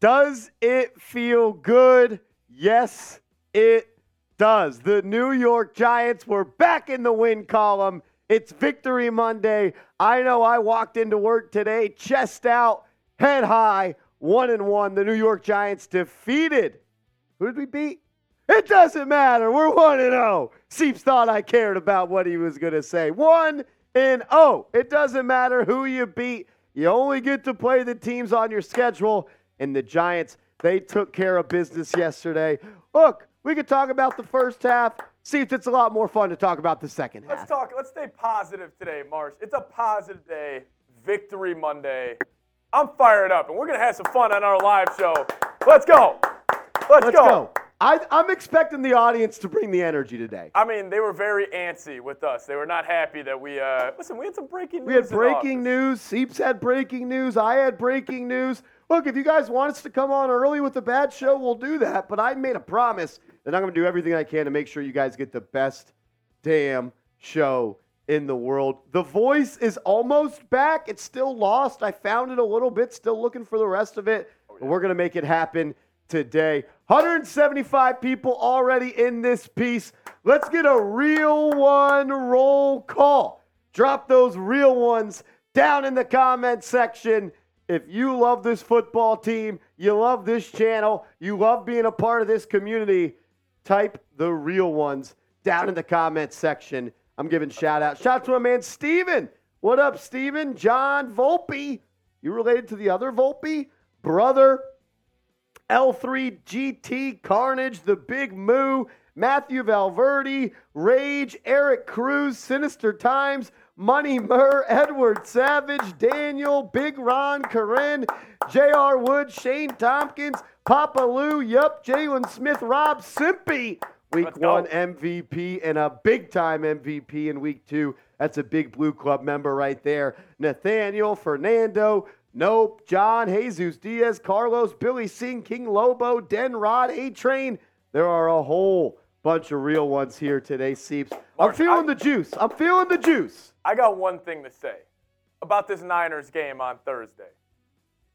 Does it feel good? Yes, it does. The New York Giants were back in the win column. It's Victory Monday. I know I walked into work today, chest out, head high, one and one. The New York Giants defeated. Who did we beat? It doesn't matter. We're 1 and 0. Seeps thought I cared about what he was going to say. 1 and 0. It doesn't matter who you beat. You only get to play the teams on your schedule. And the Giants, they took care of business yesterday. Look, we could talk about the first half. See if it's a lot more fun to talk about the second half. Let's talk. Let's stay positive today, Marsh. It's a positive day. Victory Monday. I'm fired up, and we're gonna have some fun on our live show. Let's go. Let's, Let's go. I, I'm expecting the audience to bring the energy today. I mean, they were very antsy with us. They were not happy that we. Uh, listen, we had some breaking news. We had breaking news. Seeps had breaking news. I had breaking news. Look, if you guys want us to come on early with the bad show, we'll do that. But I made a promise that I'm going to do everything I can to make sure you guys get the best damn show in the world. The voice is almost back. It's still lost. I found it a little bit, still looking for the rest of it. Oh, but we're going to make it happen today. 175 people already in this piece. Let's get a real one roll call. Drop those real ones down in the comment section. If you love this football team, you love this channel, you love being a part of this community, type the real ones down in the comments section. I'm giving shout out. Shout out to my man Steven. What up, Steven? John Volpe. You related to the other Volpe? Brother. L3 GT Carnage, the Big Moo, Matthew Valverde, Rage, Eric Cruz, Sinister Times, Money Murr, Edward Savage, Daniel, Big Ron, Corinne, J.R. Wood, Shane Tompkins, Papa Lou, Yup, Jalen Smith, Rob Simpy, week Let's go. one MVP, and a big time MVP in week two. That's a big Blue Club member right there. Nathaniel, Fernando, Nope, John, Jesus, Diaz, Carlos, Billy Singh, King Lobo, Den Rod, A Train. There are a whole bunch of real ones here today, Seeps. I'm feeling the juice. I'm feeling the juice. I got one thing to say about this Niners game on Thursday.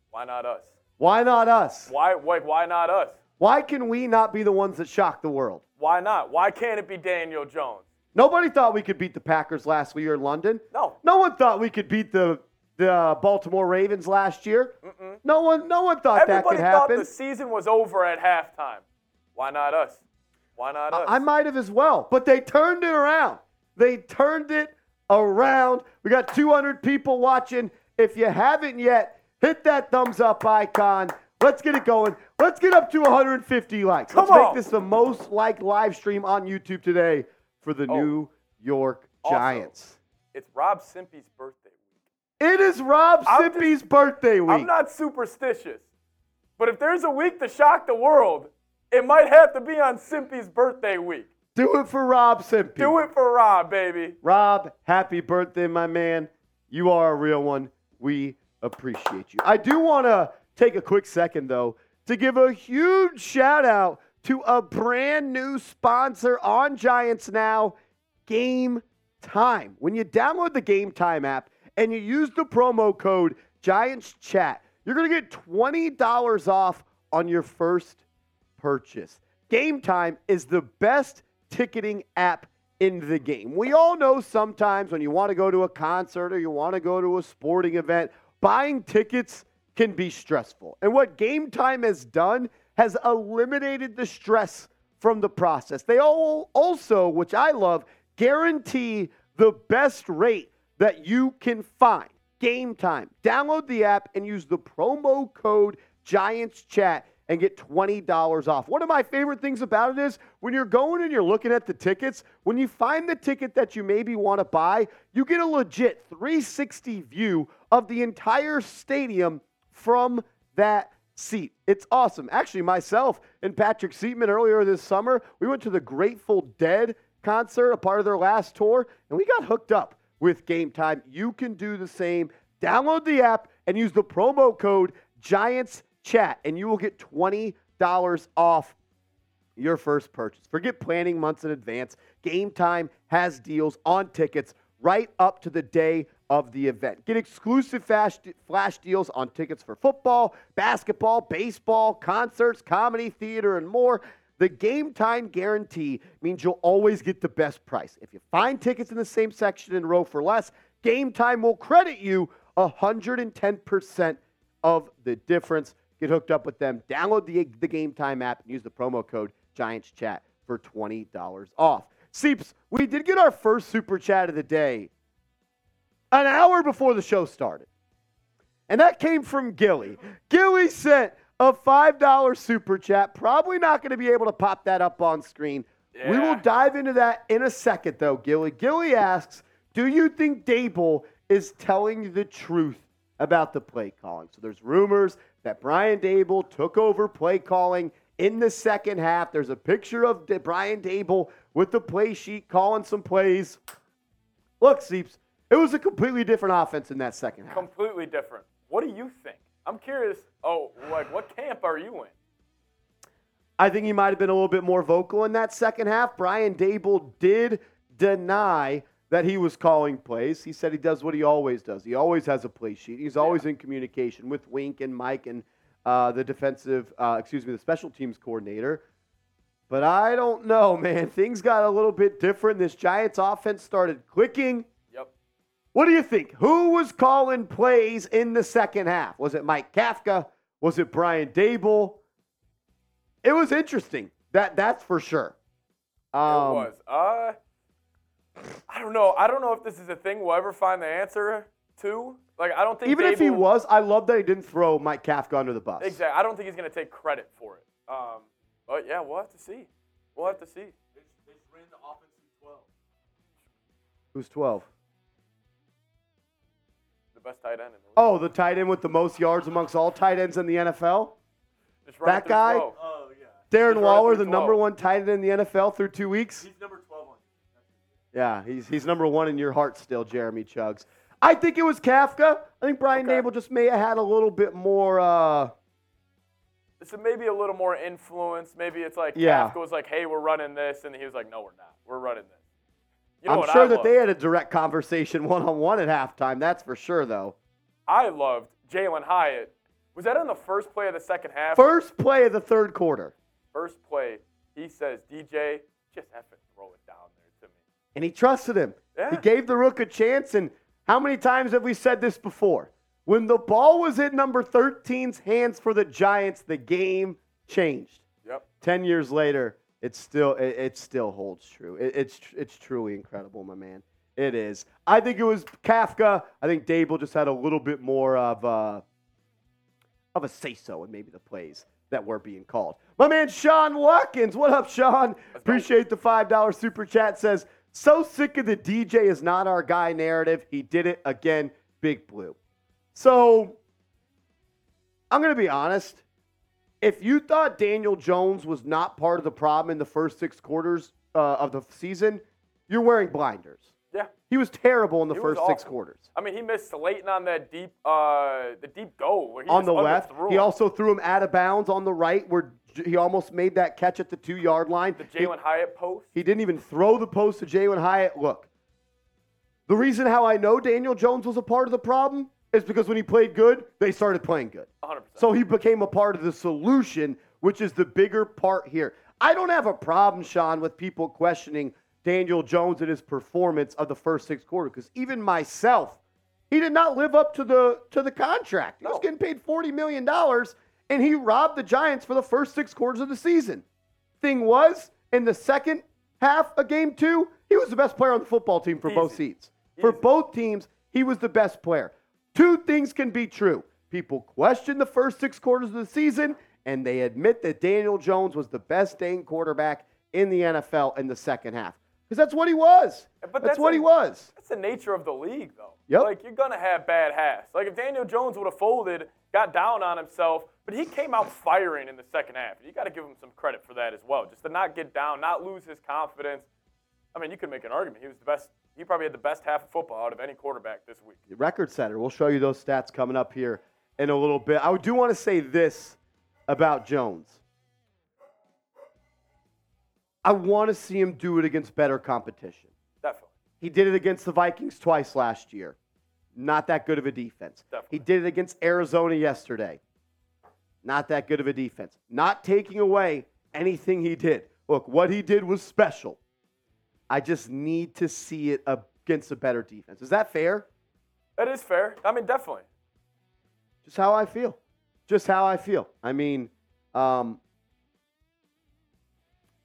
Why not us? Why not us? Why? Like, why not us? Why can we not be the ones that shock the world? Why not? Why can't it be Daniel Jones? Nobody thought we could beat the Packers last year in London. No. No one thought we could beat the the Baltimore Ravens last year. No one, no one thought Everybody that could happen. Everybody thought the season was over at halftime. Why not us? Why not us? I might have as well, but they turned it around. They turned it around. We got 200 people watching. If you haven't yet, hit that thumbs up icon. Let's get it going. Let's get up to 150 likes. Let's Come make this the most liked live stream on YouTube today for the Oh. New York Also, Giants. it's Rob Simpy's birthday week. It is Rob I'm just- Simpy's birthday week. I'm not superstitious, but if there's a week to shock the world, it might have to be on Simpy's birthday week. Do it for Rob Simpy. Do it for Rob, baby. Rob, happy birthday, my man. You are a real one. We appreciate you. I do want to take a quick second, though, to give a huge shout out to a brand new sponsor on Giants Now, Game Time. When you download the Gametime app and you use the promo code Giants Chat, you're going to get $20 off on your first purchase. Gametime is the best ticketing app in the game. We all know sometimes when you want to go to a concert or you want to go to a sporting event, buying tickets can be stressful. And what Gametime has done has eliminated the stress from the process. They all also, which I love, guarantee the best rate that you can find. Gametime. Download the app and use the promo code Giants Chat and get $20 off. One of my favorite things about it is when you're going and you're looking at the tickets, when you find the ticket that you maybe want to buy, you get a legit 360 view of the entire stadium from that seat. It's awesome. Actually, myself and Patrick Seatman earlier this summer, we went to the Grateful Dead concert, a part of their last tour, and we got hooked up with Gametime. You can do the same. Download the app and use the promo code Giants Chat, and you will get $20 off your first purchase. Forget planning months in advance. Gametime has deals on tickets right up to the day of the event. Get exclusive flash, flash deals on tickets for football, basketball, baseball, concerts, comedy, theater, and more. The game time guarantee means you'll always get the best price. If you find tickets in the same section and row for less, Gametime will credit you 110% of the difference. Get hooked up with them. Download the, the Gametime app and use the promo code Giants Chat for $20 off. Seeps, we did get our first super chat of the day an hour before the show started. And that came from Gilly. Gilly sent a $5 super chat. Probably not going to be able to pop that up on screen. Yeah. We will dive into that in a second, though, Gilly. Gilly asks Do you think Daboll is telling the truth about the play calling? So there's rumors that Brian Daboll took over play calling in the second half. There's a picture of Brian Daboll with the play sheet calling some plays. Look, Seeps, it was a completely different offense in that second half. Completely different. What do you think? I'm curious. Oh, like what camp are you in? I think he might have been a little bit more vocal in that second half. Brian Daboll did deny that he was calling plays. He said he does what he always does. He always has a play sheet. He's always in communication with Wink and Mike and uh, the defensive, uh, excuse me, the special teams coordinator. But I don't know, man. Things got a little bit different. This Giants offense started clicking. Yep. What do you think? Who was calling plays in the second half? Was it Mike Kafka? Was it Brian Daboll? It was interesting. That that's for sure. it Um, was. Uh, I don't know. I don't know if this is a thing we'll ever find the answer to. Like, I don't think Even if he was, I love that he didn't throw Mike Kafka under the bus. Exactly. I don't think he's going to take credit for it. Um, but yeah, we'll have to see. We'll have to see. Who's 12? The best tight end in the league. Oh, the tight end with the most yards amongst all tight ends in the NFL? Just that guy? 12. Oh yeah. Darren He's Waller, the 12. number one tight end in the NFL through two weeks? He's number 12 on. Yeah, he's, he's number one in your heart still, Jeremy Chugs. I think it was Kafka. I think Brian Okay. Daboll just may have had a little bit more. Uh, So maybe a little more influence. Maybe it's like Yeah. Kafka was like, "Hey, we're running this," and he was like, "No, we're not. We're running this." You know I'm sure I that loved? they had a direct conversation one on one at halftime. That's for sure, though. I loved Jalin Hyatt. Was that on the first play of the second half? First play of the third quarter. First play, he says, "DJ, just effing throw it down there to me." And he trusted him. Yeah. He gave the rook a chance. And how many times have we said this before? When the ball was in number 13's hands for the Giants, the game changed. Yep. Ten years later, it still it, it still holds true. It, it's it's truly incredible, my man. It is. I think it was Kafka. I think Daboll just had a little bit more of a of a say so in maybe the plays that were being called. My man Sean Watkins, what up, Sean? Appreciate the five dollar super chat. Says so sick of the DJ is not our guy narrative. He did it again, Big Blue. So I'm gonna be honest. If you thought Daniel Jones was not part of the problem in the first six quarters uh, of the season, you're wearing blinders. Yeah. He was terrible in the He first six quarters. I mean, he missed Slayton on that deep, uh, the deep goal where he on the left. He him. also threw him out of bounds on the right, where he almost made that catch at the two yard line. the He- Jalin Hyatt post. He, didn't even throw the post to Jalin Hyatt. Look, the reason how I know Daniel Jones was a part of the problem is because when he played good, they started playing good. 100%. So he became a part of the solution, which is the bigger part here. I don't have a problem, Sean, with people questioning Daniel Jones and his performance of the first six quarters, because even myself, he did not live up to the to the contract. He was getting paid forty million dollars, and he robbed the Giants for the first six quarters of the season. Thing was, in the second half of game two, he was the best player on the football team for both Easy. For both teams, he was the best player. Two things can be true. People question the first six quarters of the season, and they admit that Daniel Jones was the best dang quarterback in the NFL in the second half. Because that's what he was. But that's, that's what a- he was. That's the nature of the league, though. Yep. Like, you're going to have bad halves. Like, if Daniel Jones would have folded, got down on himself, but he came out firing in the second half. You got to give him some credit for that as well. Just to not get down, not lose his confidence. I mean, you could make an argument. He was the best. He probably had the best half of football out of any quarterback this week. record setter. We'll show you those stats coming up here in a little bit. I do want to say this about Jones. I want to see him do it against better competition. Definitely. He did it against the Vikings twice last year. Not that good of a defense. Definitely. He did it against Arizona yesterday. Not that good of a defense. Not taking away anything he did. Look, what he did was special. I just need to see it against a better defense. Is that fair? That is fair. I mean, definitely. Just how I feel. Just how I feel. I mean, um,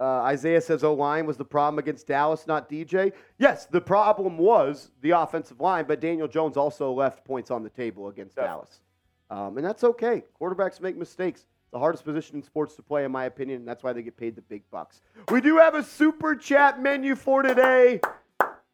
uh, Isaiah says O line was the problem against Dallas, not DJ. Yes, the problem was the offensive line, but Daniel Jones also left points on the table against Definitely. Dallas. Um, and that's okay. Quarterbacks make mistakes. The hardest position in sports to play, in my opinion, and that's why they get paid the big bucks. We do have a super chat menu for today.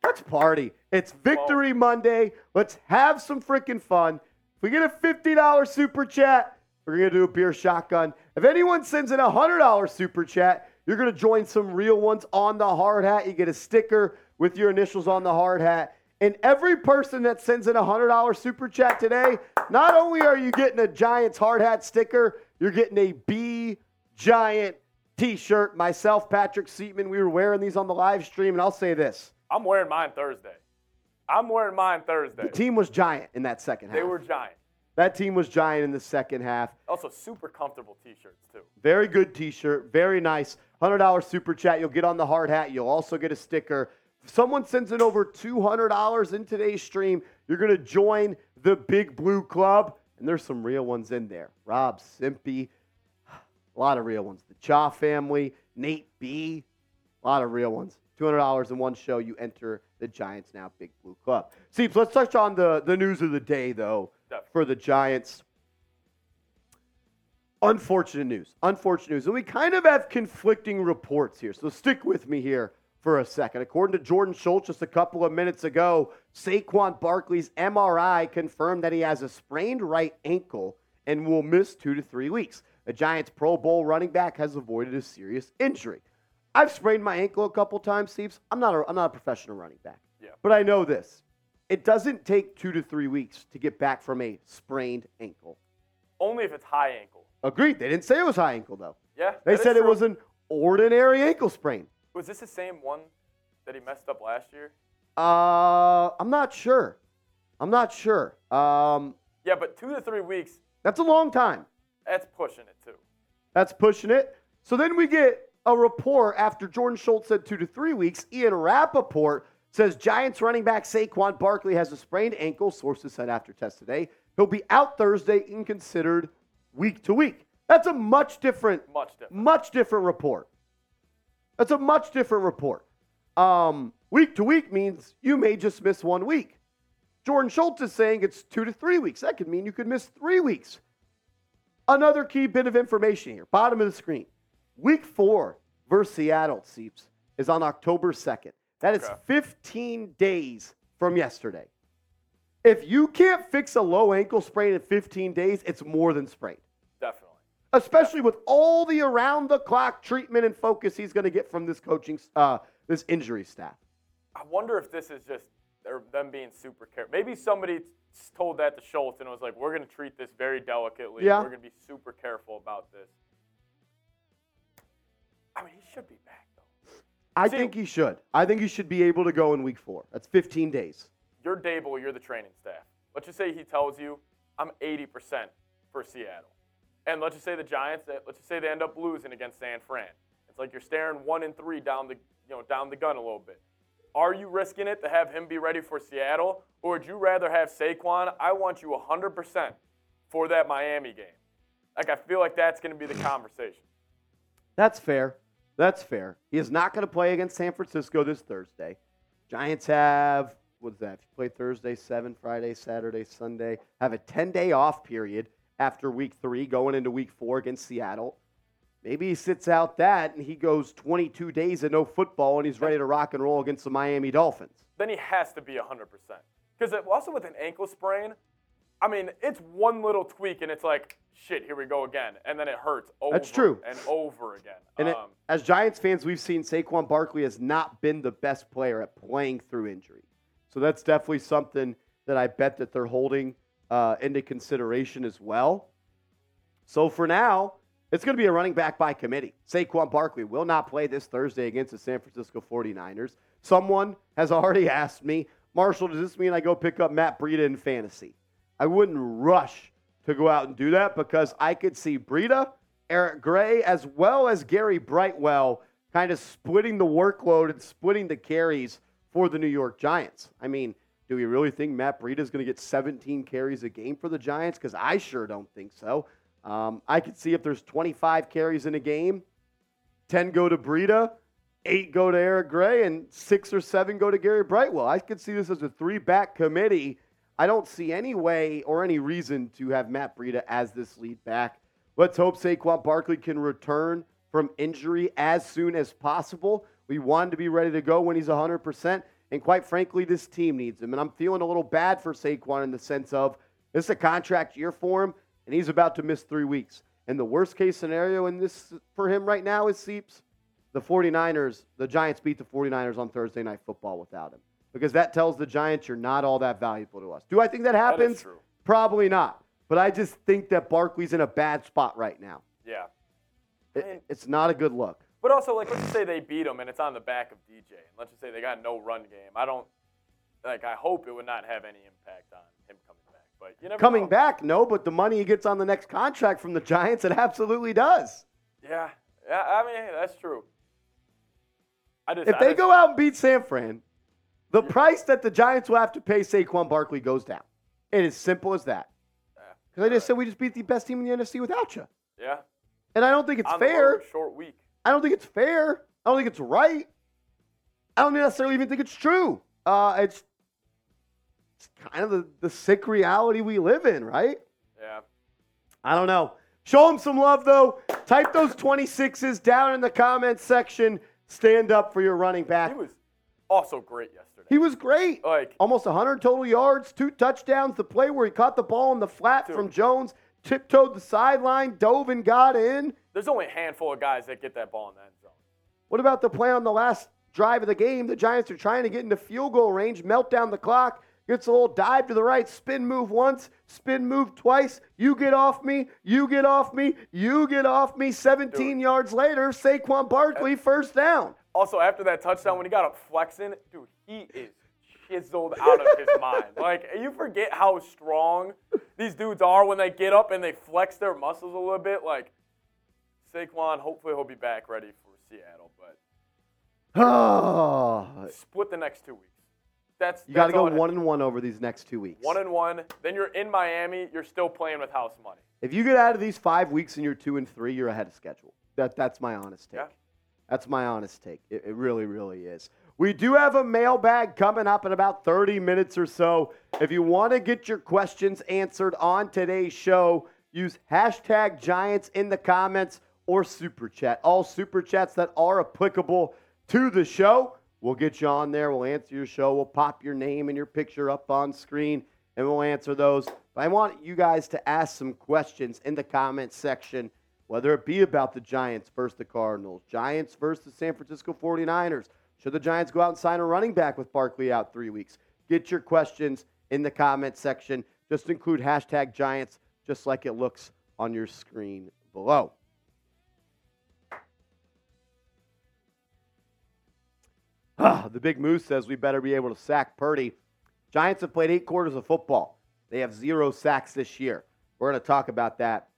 Let's party. It's Victory Monday. Let's have some freaking fun. If we get a $50 super chat, we're going to do a beer shotgun. If anyone sends in a $100 super chat, you're going to join some real ones on the hard hat. You get a sticker with your initials on the hard hat. And every person that sends in a $100 super chat today, not only are you getting a Giants hard hat sticker, you're getting a B Giant t shirt. Myself, Patrick Seatman, we were wearing these on the live stream. And I'll say this I'm wearing mine Thursday. I'm wearing mine Thursday. the team was giant in that second half. They were giant. that team was giant in the second half. Also, super comfortable T-shirts too. Very good t-shirt, very nice. $100 super chat. You'll get on the hard hat. You'll also get a sticker. If someone sends in over $200 in today's stream, you're going to join the Big Blue Club. And there's some real ones in there. Rob Simpy, a lot of real ones. The Cha family, Nate B, a lot of real ones. $200 in one show, you enter the Giants Now Big Blue Club. Seeps, let's touch on the, the news of the day, though, Definitely. for the Giants. Unfortunate news. Unfortunate news. And we kind of have conflicting reports here. So stick with me here for a second. According to Jordan Schultz just a couple of minutes ago, Saquon Barkley's MRI confirmed that he has a sprained right ankle and will miss two to three weeks. The Giants' Pro Bowl running back has avoided a serious injury. I've sprained my ankle a couple times, Steve. I'm not a, I'm not a professional running back. Yeah. But I know this. It doesn't take two to three weeks to get back from a sprained ankle. Only if it's high ankle. Agreed. They didn't say it was high ankle, though. Yeah. They said it was an ordinary ankle sprain. Was this the same one that he messed up last year? Uh, I'm not sure. I'm not sure. Um, Yeah, but two to three weeks, that's a long time. that's pushing it too. That's pushing it. So then we get a report after Jordan Schultz said two to three weeks. Ian Rapoport says Giants running back Saquon Barkley has a sprained ankle. Sources said after test today. He'll be out Thursday and considered week to week. That's a much different, Much different. much different report. That's a much different report. Um, week to week means you may just miss one week. Jordan Schultz is saying it's two to three weeks. That could mean you could miss three weeks. Another key bit of information here, bottom of the screen. Week four versus Seattle, Seeps, is on October 2nd. That is Okay. 15 days from yesterday. If you can't fix a low ankle sprain in 15 days, it's more than Definitely. Especially with all the around the clock treatment and focus he's going to get from this coaching, uh, this injury staff. I wonder if this is just them being super careful. Maybe somebody told that to Schultz and was like, "We're going to treat this very delicately. Yeah. We're going to be super careful about this." I mean, he should be back though. I See- think he should. I think he should be able to go in week four. That's 15 days. You're Daboll. You're the training staff. Let's just say he tells you, "I'm 80% for Seattle," and let's just say the Giants. uh, Let's just say they end up losing against San Fran. It's like you're staring one and three down the you know down the gun a little bit. Are you risking it to have him be ready for Seattle, or would you rather have Saquon? I want you 100% for that Miami game. Like I feel like that's going to be the conversation. That's fair. That's fair. He is not going to play against San Francisco this Thursday. Giants have what's that? If you play Thursday, seven, Friday, Saturday, Sunday, have a 10 day off period after week three, going into week four against Seattle. Maybe he sits out that and he goes 22 days of no football and he's ready to rock and roll against the Miami Dolphins. then he has to be 100%. Because also with an ankle sprain, I mean, it's one little tweak and it's like, shit, here we go again. And then it hurts over That's true. and over again. And it, um, as Giants fans, we've seen Saquon Barkley has not been the best player at playing through injury. So that's definitely something that I bet that they're holding uh, into consideration as well. So for now, it's going to be a running back by committee. Saquon Barkley will not play this Thursday against the San Francisco 49ers. Someone has already asked me, Marshall, does this mean I go pick up Matt Breida in fantasy? I wouldn't rush to go out and do that because I could see Breida, Eric Gray, as well as Gary Brightwell kind of splitting the workload and splitting the carries for the New York Giants. I mean, do we really think Matt Breida is going to get 17 carries a game for the Giants? Because I sure don't think so. Um, I could see if there's 25 carries in a game, 10 go to Breida, eight go to Eric Gray, and six or seven go to Gary Brightwell. I could see this as a three back committee. I don't see any way or any reason to have Matt Breida as this lead back. Let's hope Saquon Barkley can return from injury as soon as possible. We want to be ready to go when he's 100%. And quite frankly, this team needs him. And I'm feeling a little bad for Saquon in the sense of this is a contract year for him, and he's about to miss three weeks. And the worst case scenario in this for him right now is Seeps. The 49ers, the Giants beat the 49ers on Thursday night football without him. Because that tells the Giants you're not all that valuable to us. Do I think that happens? true. Probably not. But I just think that Barkley's in a bad spot right now. Yeah. It- mean- it's not a good look. But also, like, let's just say they beat them and it's on the back of DJ. And let's just say they got no run game. I don't, like, I hope it would not have any impact on him coming back. But you never Coming know. back, no, but the money he gets on the next contract from the Giants, it absolutely does. Yeah. Yeah, I mean, that's true. I just, If I they just- go out and beat San Fran, the price that the Giants will have to pay Saquon Barkley goes down. It is simple as that. Yeah. Because I just said we just beat the best team in the NFC without you. Yeah. And I don't think it's On fair. road, short week. I don't think it's fair. I don't think it's right. I don't necessarily even think it's true. Uh, it's, it's kind of the, the sick reality we live in, right? Yeah. I don't know. Show him some love, though. Type those 26s down in the comments section. Stand up for your running back. He was also great yesterday. He was great. like, Almost 100 total yards, two touchdowns. The play where he caught the ball in the flat from Jones, tiptoed the sideline, dove and got in. There's only a handful of guys that get that ball in the end zone. What about the play on the last drive of the game? The Giants are trying to get into field goal range, melt down the clock, gets a little dive to the right, spin move once, spin move twice. You get off me, you get off me, you get off me. 17 Dude. yards later, Saquon Barkley, first down. Also, after that touchdown, when he got up flexing, dude, he is chiseled out of his mind. Like, you forget how strong these dudes are when they get up and they flex their muscles a little bit. Like, Saquon, hopefully he'll be back ready for Seattle, but Oh, split the next two weeks. That's you got to go one and one over these next two weeks. one and one. Then you're in Miami. You're still playing with house money. If you get out of these five weeks and you're two and three, you're ahead of schedule. That that's my honest take. Yeah. That's my honest take. It, it really, really is. We do have a mailbag coming up in about 30 minutes or so. If you want to get your questions answered on today's show, use hashtag Giants in the comments or super chat. All super chats that are applicable to the show. We'll get you on there. We'll answer your show. We'll pop your name and your picture up on screen and we'll answer those. But I want you guys to ask some questions in the comments section, whether it be about the Giants versus the Cardinals, Giants versus the San Francisco 49ers. Should the Giants go out and sign a running back with Barkley out three weeks? Get your questions in the comments section. Just include hashtag Giants, just like it looks on your screen below. Ah, the big moose says we better be able to sack Purdy. Giants have played eight quarters of football. They have zero sacks this year. We're going to talk about that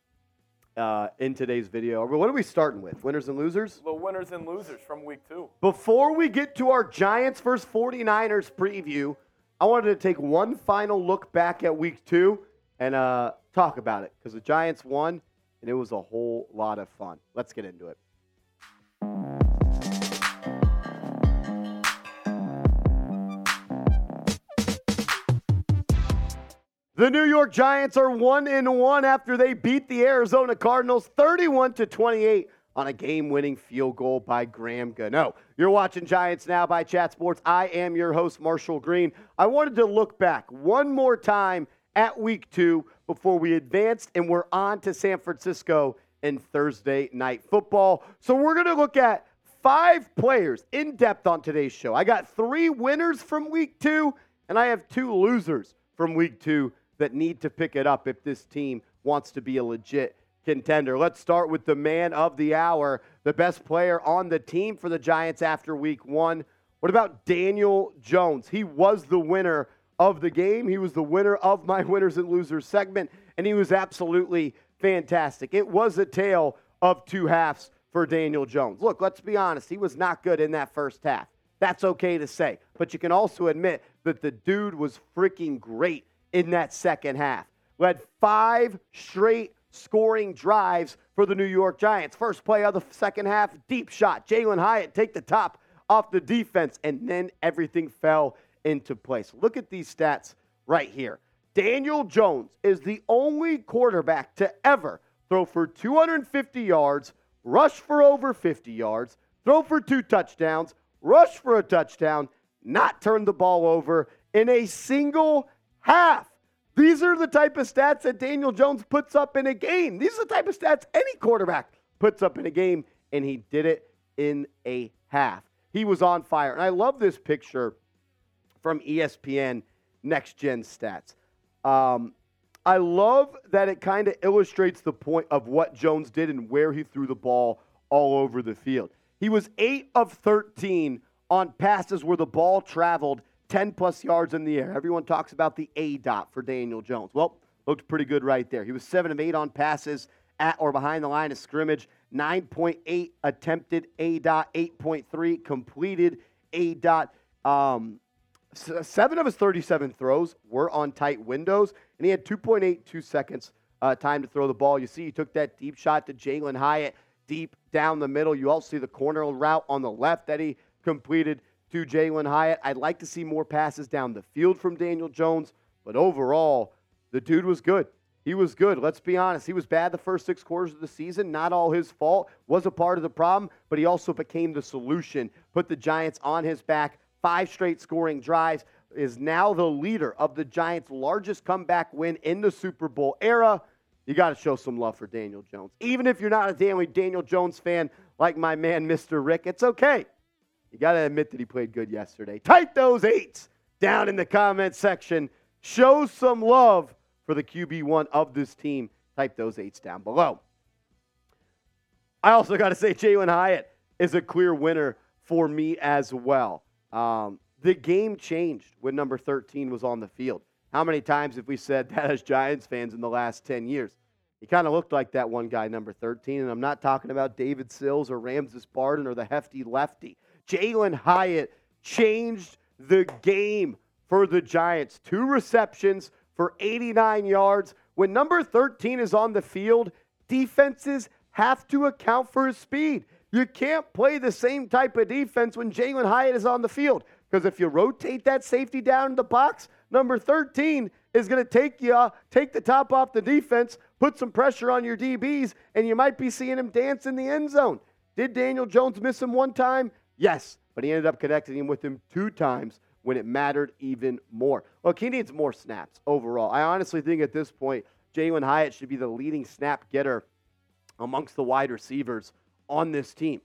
uh, in today's video. But What are we starting with? Winners and losers? The winners and losers from week two. Before we get to our Giants versus 49ers preview, I wanted to take one final look back at week two and uh, talk about it because the Giants won and it was a whole lot of fun. Let's get into it. The New York Giants are one in one after they beat the Arizona Cardinals 31 to 28 on a game-winning field goal by Graham Gano. You're watching Giants Now by Chat Sports. I am your host Marshall Green. I wanted to look back one more time at week 2 before we advanced and we're on to San Francisco in Thursday night football. So we're going to look at five players in depth on today's show. I got 3 winners from week 2 and I have two losers from week 2 that need to pick it up if this team wants to be a legit contender. Let's start with the man of the hour, the best player on the team for the Giants after week one. What about Daniel Jones? He was the winner of the game. He was the winner of my winners and losers segment, and he was absolutely fantastic. It was a tale of two halves for Daniel Jones. Look, let's be honest, he was not good in that first half. That's okay to say. But you can also admit that the dude was freaking great in that second half. Led five straight scoring drives for the New York Giants. First play of the second half, deep shot. Jalin Hyatt take the top off the defense, and then everything fell into place. Look at these stats right here. Daniel Jones is the only quarterback to ever throw for 250 yards, rush for over 50 yards, throw for two touchdowns, rush for a touchdown, not turn the ball over in a single half. These are the type of stats that Daniel Jones puts up in a game. These are the type of stats any quarterback puts up in a game, and he did it in a half. He was on fire. And I love this picture from ESPN Next Gen Stats. Um, I love that it kind of illustrates the point of what Jones did and where he threw the ball all over the field. He was 8 of 13 on passes where the ball traveled 10 plus yards in the air. Everyone talks about the A dot for Daniel Jones. Well, looked pretty good right there. He was 7 of 8 on passes at or behind the line of scrimmage, 9.8 attempted A dot, 8.3 completed A dot. Um, seven of his 37 throws were on tight windows, and he had 2.82 seconds uh, time to throw the ball. You see, he took that deep shot to Jalin Hyatt deep down the middle. You also see the corner route on the left that he completed to Jalin Hyatt. I'd like to see more passes down the field from Daniel Jones, but overall, the dude was good. He was good. Let's be honest. He was bad the first six quarters of the season. Not all his fault. Was a part of the problem, but he also became the solution. Put the Giants on his back five straight scoring drives, is now the leader of the Giants' largest comeback win in the Super Bowl era. You got to show some love for Daniel Jones. Even if you're not a Daniel Jones fan like my man, Mr. Rick, it's okay. You got to admit that he played good yesterday. Type those eights down in the comment section. Show some love for the QB1 of this team. Type those eights down below. I also got to say, Jalin Hyatt is a clear winner for me as well. Um, the game changed when number 13 was on the field. How many times have we said that as Giants fans in the last 10 years? He kind of looked like that one guy, number 13. And I'm not talking about David Sills or Ramses Barden or the hefty lefty. Jalin Hyatt changed the game for the Giants. Two receptions for 89 yards. When number 13 is on the field, defenses have to account for his speed. You can't play the same type of defense when Jalin Hyatt is on the field. Because if you rotate that safety down in the box, number 13 is going to take you take the top off the defense, put some pressure on your DBs, and you might be seeing him dance in the end zone. Did Daniel Jones miss him one time? Yes, but he ended up connecting with him two times when it mattered even more. Look, he needs more snaps overall. I honestly think at this point, Jalin Hyatt should be the leading snap getter amongst the wide receivers on this team.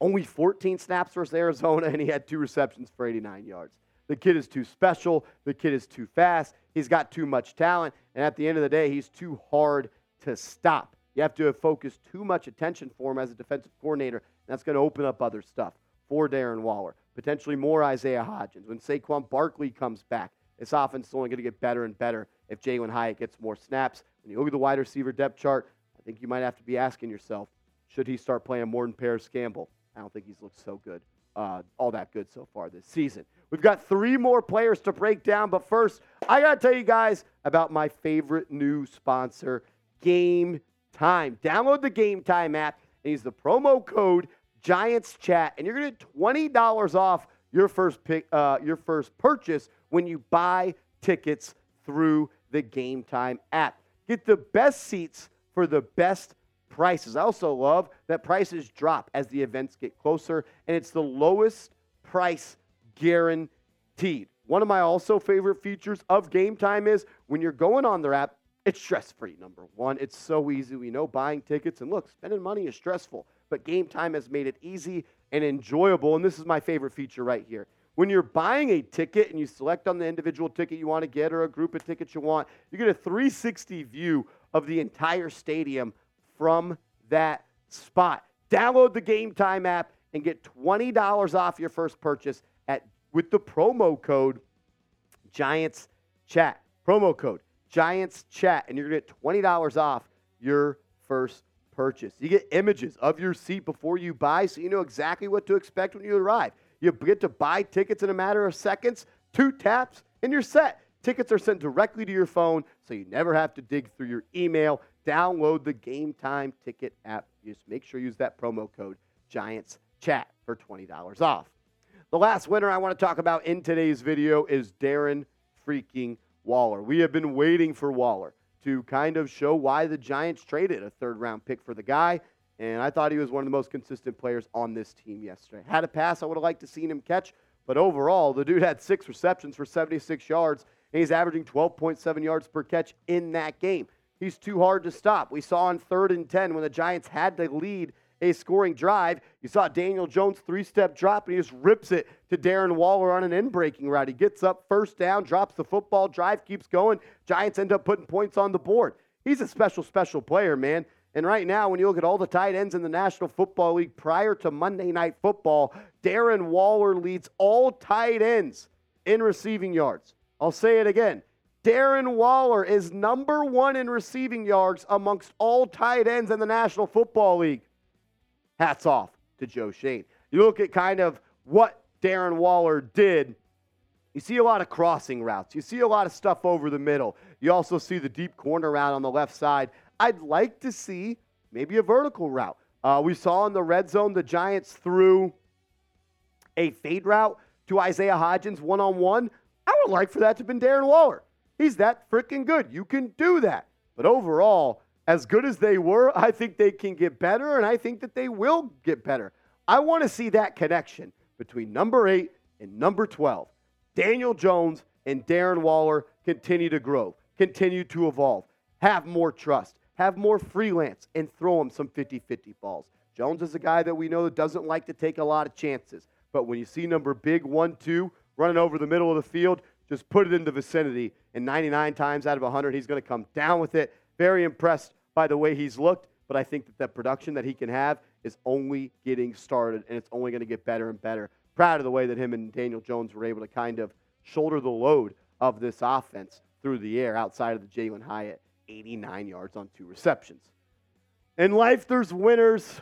Only 14 snaps versus Arizona, and he had two receptions for 89 yards. The kid is too special. The kid is too fast. He's got too much talent. And at the end of the day, he's too hard to stop. You have to focus too much attention for him as a defensive coordinator. that's going to open up other stuff for Darren Waller, potentially more Isaiah Hodgins. When Saquon Barkley comes back, this offense is only going to get better and better if Jalin Hyatt gets more snaps. When you look at the wide receiver depth chart, I think you might have to be asking yourself, should he start playing more than Parris Campbell? I don't think he's looked so good, uh, all that good so far this season. We've got three more players to break down, but first, I got to tell you guys about my favorite new sponsor, Game Time. Download the Gametime app and use the promo code Giants Chat, and you're going to get twenty dollars off your first pick, uh, your first purchase when you buy tickets through the Gametime app. Get the best seats for the best prices. I also love that prices drop as the events get closer, and it's the lowest price guaranteed. One of my also favorite features of Gametime is when you're going on their app, it's stress free. Number one, it's so easy. We know buying tickets and look, spending money is stressful, but Gametime has made it easy and enjoyable. And this is my favorite feature right here. When you're buying a ticket and you select on the individual ticket you want to get or a group of tickets you want, you get a 360 view of the entire stadium from that spot. Download the Gametime app and get $20 off your first purchase at with the promo code Giants Chat. Promo code Giants Chat, and you're to get $20 off your first purchase. You get images of your seat before you buy so you know exactly what to expect when you arrive. You get to buy tickets in a matter of seconds, two taps, and you're set. Tickets are sent directly to your phone so you never have to dig through your email. Download the Gametime Ticket app. Just make sure you use that promo code Giants Chat for $20 off. The last winner I want to talk about in today's video is Darren freaking Waller. We have been waiting for Waller to kind of show why the Giants traded a third round pick for the guy. And I thought he was one of the most consistent players on this team yesterday. Had a pass I would have liked to seen him catch, but overall, the dude had six receptions for 76 yards, and he's averaging 12.7 yards per catch in that game. He's too hard to stop. We saw on third and 10 when the Giants had to lead a scoring drive. You saw Daniel Jones three step drop, and he just rips it to Darren Waller on an in breaking route. He gets up first down, drops the football, drive keeps going. Giants end up putting points on the board. He's a special, special player, man. And right now, when you look at all the tight ends in the National Football League prior to Monday Night Football, Darren Waller leads all tight ends in receiving yards. I'll say it again. Darren Waller is number one in receiving yards amongst all tight ends in the National Football League. Hats off to Joe Schoen. You look at kind of what Darren Waller did. You see a lot of crossing routes. You see a lot of stuff over the middle. You also see the deep corner route on the left side. I'd like to see maybe a vertical route. Uh, we saw in the red zone the Giants threw a fade route to Isaiah Hodgins one on one. I would like for that to have been Darren Waller. He's that freaking good. You can do that. But overall, as good as they were, I think they can get better, and I think that they will get better. I want to see that connection between number eight and number 12. Daniel Jones and Darren Waller continue to grow, continue to evolve, have more trust, have more freelance, and throw them some 50 50 balls. Jones is a guy that we know that doesn't like to take a lot of chances. But when you see number big one, two running over the middle of the field, just put it in the vicinity. And 99 times out of 100, he's going to come down with it. Very impressed by the way he's looked, but I think that the production that he can have is only getting started, and it's only going to get better and better. Proud of the way that him and Daniel Jones were able to kind of shoulder the load of this offense through the air outside of the Jalin Hyatt 89 yards on two receptions. In life, there's winners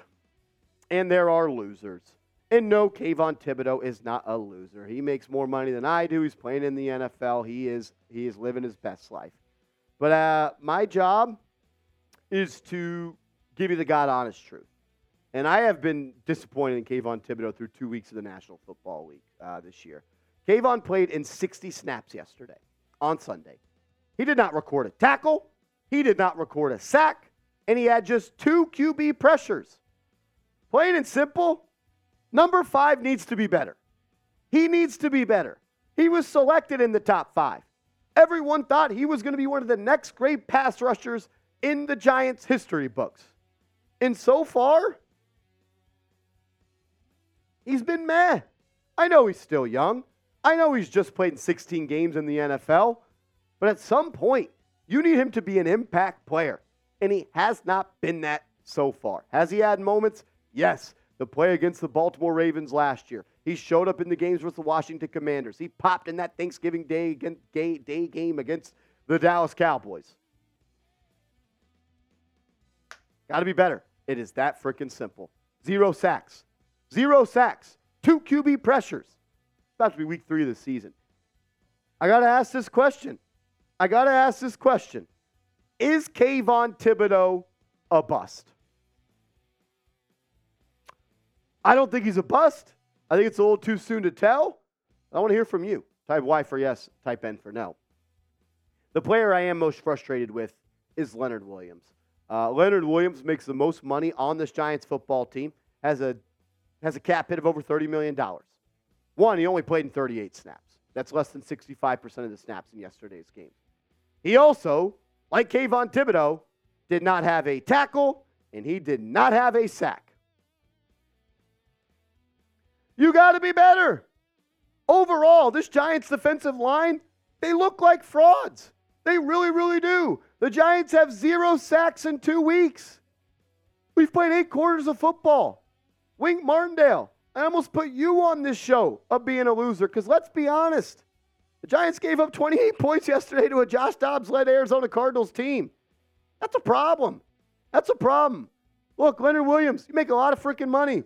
and there are losers. And no, Kayvon Thibodeaux is not a loser. He makes more money than I do. He's playing in the NFL. He is he is living his best life. But uh, my job is to give you the God honest truth. And I have been disappointed in Kayvon Thibodeaux through two weeks of the National Football League uh, this year. Kayvon played in 60 snaps yesterday on Sunday. He did not record a tackle. He did not record a sack, and he had just two QB pressures. Plain and simple, number five needs to be better. He needs to be better. He was selected in the top five. Everyone thought he was going to be one of the next great pass rushers in the Giants' history books. And so far, he's been meh. I know he's still young. I know he's just played 16 games in the NFL. But at some point, you need him to be an impact player. And he has not been that so far. Has he had moments? Yes. The play against the Baltimore Ravens last year. He showed up in the games with the Washington Commanders. He popped in that Thanksgiving Day, day game against the Dallas Cowboys. Got to be better. It is that freaking simple. Zero sacks. Zero sacks. Two QB pressures. About to be week three of the season. I got to ask this question. I got to ask this question. Is Kayvon Thibodeaux a bust? I don't think he's a bust. I think it's a little too soon to tell. I want to hear from you. Type Y for yes, type N for no. The player I am most frustrated with is Leonard Williams. Uh, Leonard Williams makes the most money on this Giants football team, has a, has a cap hit of over $30 million. One, he only played in 38 snaps. That's less than 65% of the snaps in yesterday's game. He also, like Kayvon Thibodeaux, did not have a tackle and he did not have a sack. You got to be better. Overall, this Giants defensive line, they look like frauds. They really, really do. The Giants have zero sacks in two weeks. We've played eight quarters of football. Wink Martindale, I almost put you on this show of being a loser because let's be honest. The Giants gave up 28 points yesterday to a Josh Dobbs led Arizona Cardinals team. That's a problem. That's a problem. Look, Leonard Williams, you make a lot of freaking money.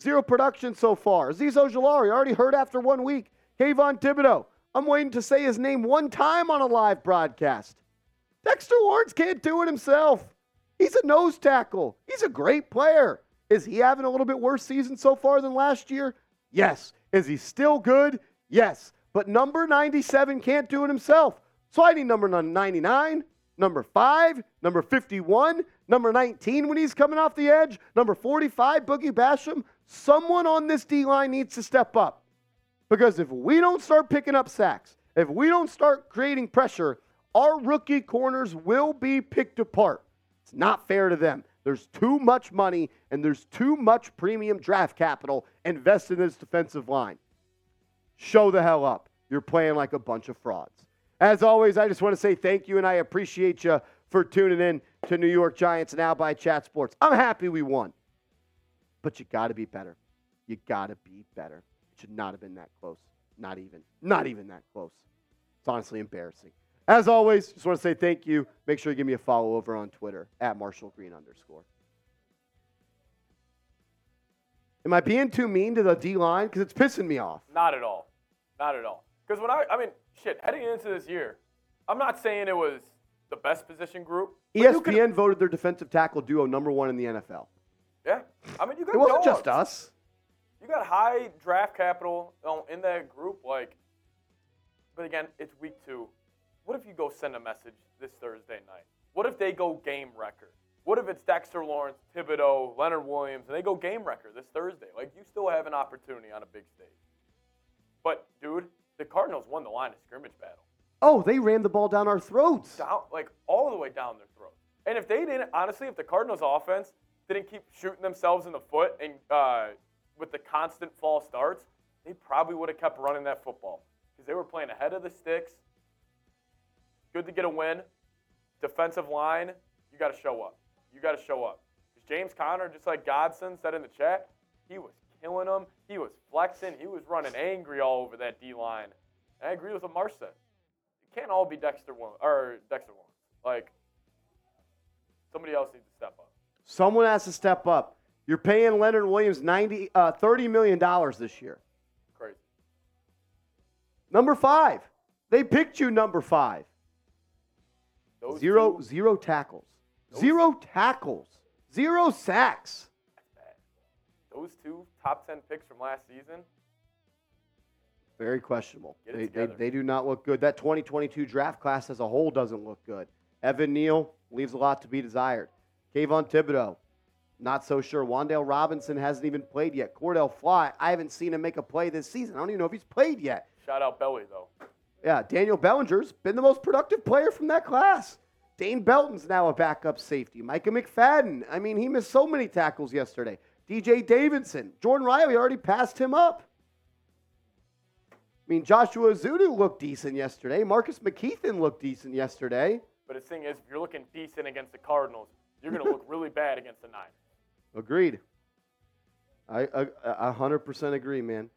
Zero production so far. Azeez Ojulari already hurt after one week. Kayvon Thibodeaux. I'm waiting to say his name one time on a live broadcast. Dexter Lawrence can't do it himself. He's a nose tackle. He's a great player. Is he having a little bit worse season so far than last year? Yes. Is he still good? Yes. But number 97 can't do it himself. So I need number 99, number 5, number 51, number 19 when he's coming off the edge, number 45, Boogie Basham. Someone on this D line needs to step up. Because if we don't start picking up sacks, if we don't start creating pressure, our rookie corners will be picked apart. It's not fair to them. There's too much money and there's too much premium draft capital invested in this defensive line. Show the hell up. You're playing like a bunch of frauds. As always, I just want to say thank you and I appreciate you for tuning in to New York Giants Now by Chat Sports. I'm happy we won, but you got to be better. You got to be better. It should not have been that close. Not even. Not even that close. It's honestly embarrassing. As always, just want to say thank you. Make sure you give me a follow over on Twitter at Marshall Green underscore. Am I being too mean to the D line? Because it's pissing me off. Not at all. Not at all. Because when I, I mean, shit, heading into this year, I'm not saying it was the best position group. but you could- ESPN voted their defensive tackle duo number one in the NFL. Yeah. I mean, you got It wasn't dogs. just us. You got high draft capital um, in that group. Like, but again, it's week two. What if you go send a message this Thursday night? What if they go game record? What if it's Dexter Lawrence, Thibodeaux, Leonard Williams, and they go game record this Thursday? Like, you still have an opportunity on a big stage. But, dude, the Cardinals won the line of scrimmage battle. Oh, they ran the ball down our throats. Down, like, all the way down their throats. And if they didn't, honestly, if the Cardinals offense didn't keep shooting themselves in the foot and uh, with the constant false starts, they probably would have kept running that football because they were playing ahead of the sticks. Good to get a win. Defensive line, you got to show up. You got to show up. James Conner, just like Godson said in the chat, he was killing them. He was flexing. He was running angry all over that D line. I agree with Marsh said. It can't all be Dexter Wil- or Dexter Lawrence. Like somebody else needs to step up. Someone has to step up. You're paying Leonard Williams 90, uh, $30 million this year. Crazy. Number five. They picked you number five. Those Zero, two- zero tackles. Zero tackles. Zero sacks. those two top ten picks from last season. Very questionable. They, they, they do not look good. That 2022 draft class as a whole doesn't look good. Evan Neal leaves a lot to be desired. Kayvon Thibodeaux, not so sure. Wan'Dale Robinson hasn't even played yet. Cor'Dale Flott, I haven't seen him make a play this season. I don't even know if he's played yet. Shout out Belly though. Yeah, Daniel Bellinger's been the most productive player from that class. Dane Belton's now a backup safety. Micah McFadden, I mean, he missed so many tackles yesterday. DJ Davidson, Jordon Riley already passed him up. I mean, Joshua Ezeudu looked decent yesterday. Marcus McKethan looked decent yesterday. But the thing is, if you're looking decent against the Cardinals, you're gonna look really bad against the Niners. Agreed. I, I, I 100% agree, man.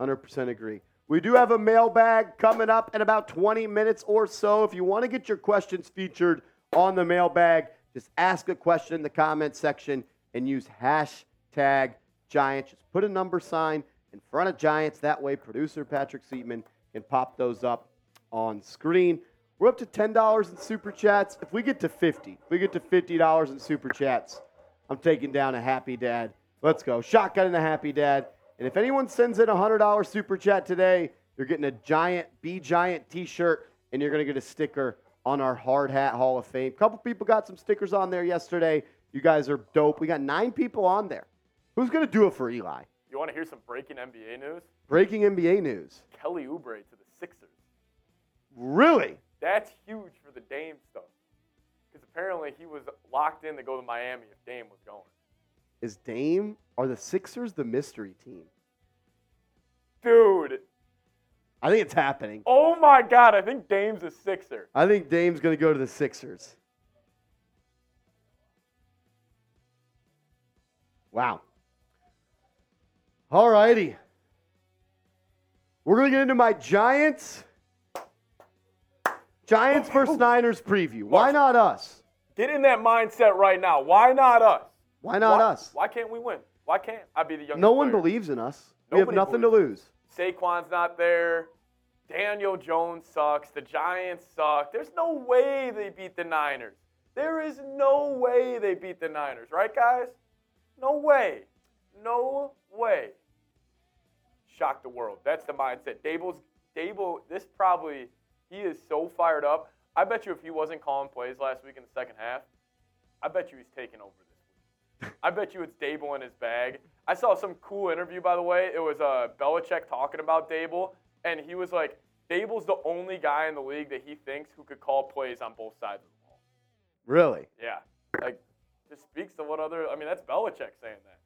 100% agree. We do have a mailbag coming up in about 20 minutes or so. If you want to get your questions featured on the mailbag, just ask a question in the comment section and use hashtag Giants. Just put a number sign in front of Giants. That way, producer Patrick Seatman can pop those up on screen. We're up to $10 in super chats. If we get to 50, if we get to $50 in super chats, I'm taking down a happy dad. Let's go. Shotgun and a happy dad. And if anyone sends in a $100 super chat today, you're getting a giant B Giant t shirt and you're going to get a sticker on our Hard Hat Hall of Fame. A couple people got some stickers on there yesterday. You guys are dope. We got nine people on there. Who's going to do it for Eli? You want to hear some breaking NBA news? Breaking NBA news. Kelly Oubre to the Sixers. Really? That's huge for the Dame stuff. Because apparently he was locked in to go to Miami if Dame was going. Is Dame, are the Sixers the mystery team? Dude, I think it's happening. oh my God, I think Dame's a Sixer. I think Dame's going to go to the Sixers. Wow. All righty. We're going to get into my Giants. Giants versus oh. Niners preview. Why not us? Get in that mindset right now. Why not us? Why not why, us? Why can't we win? Why can't I be the youngest No one player? believes in us. We have Nobody nothing to lose. Saquon's not there. Daniel Jones sucks. The Giants suck. There's no way they beat the Niners. There is no way they beat the Niners, right, guys? No way. No way. Shock the world. That's the mindset. Daboll's Daboll. This probably he is so fired up. I bet you if he wasn't calling plays last week in the second half, I bet you he's taking over this week. I bet you it's Daboll in his bag. I saw some cool interview, by the way. It was uh, Belichick talking about Daboll, and he was like, Daboll's the only guy in the league that he thinks who could call plays on both sides of the ball. Really? Yeah, like this speaks to what other. I mean, that's Belichick saying that.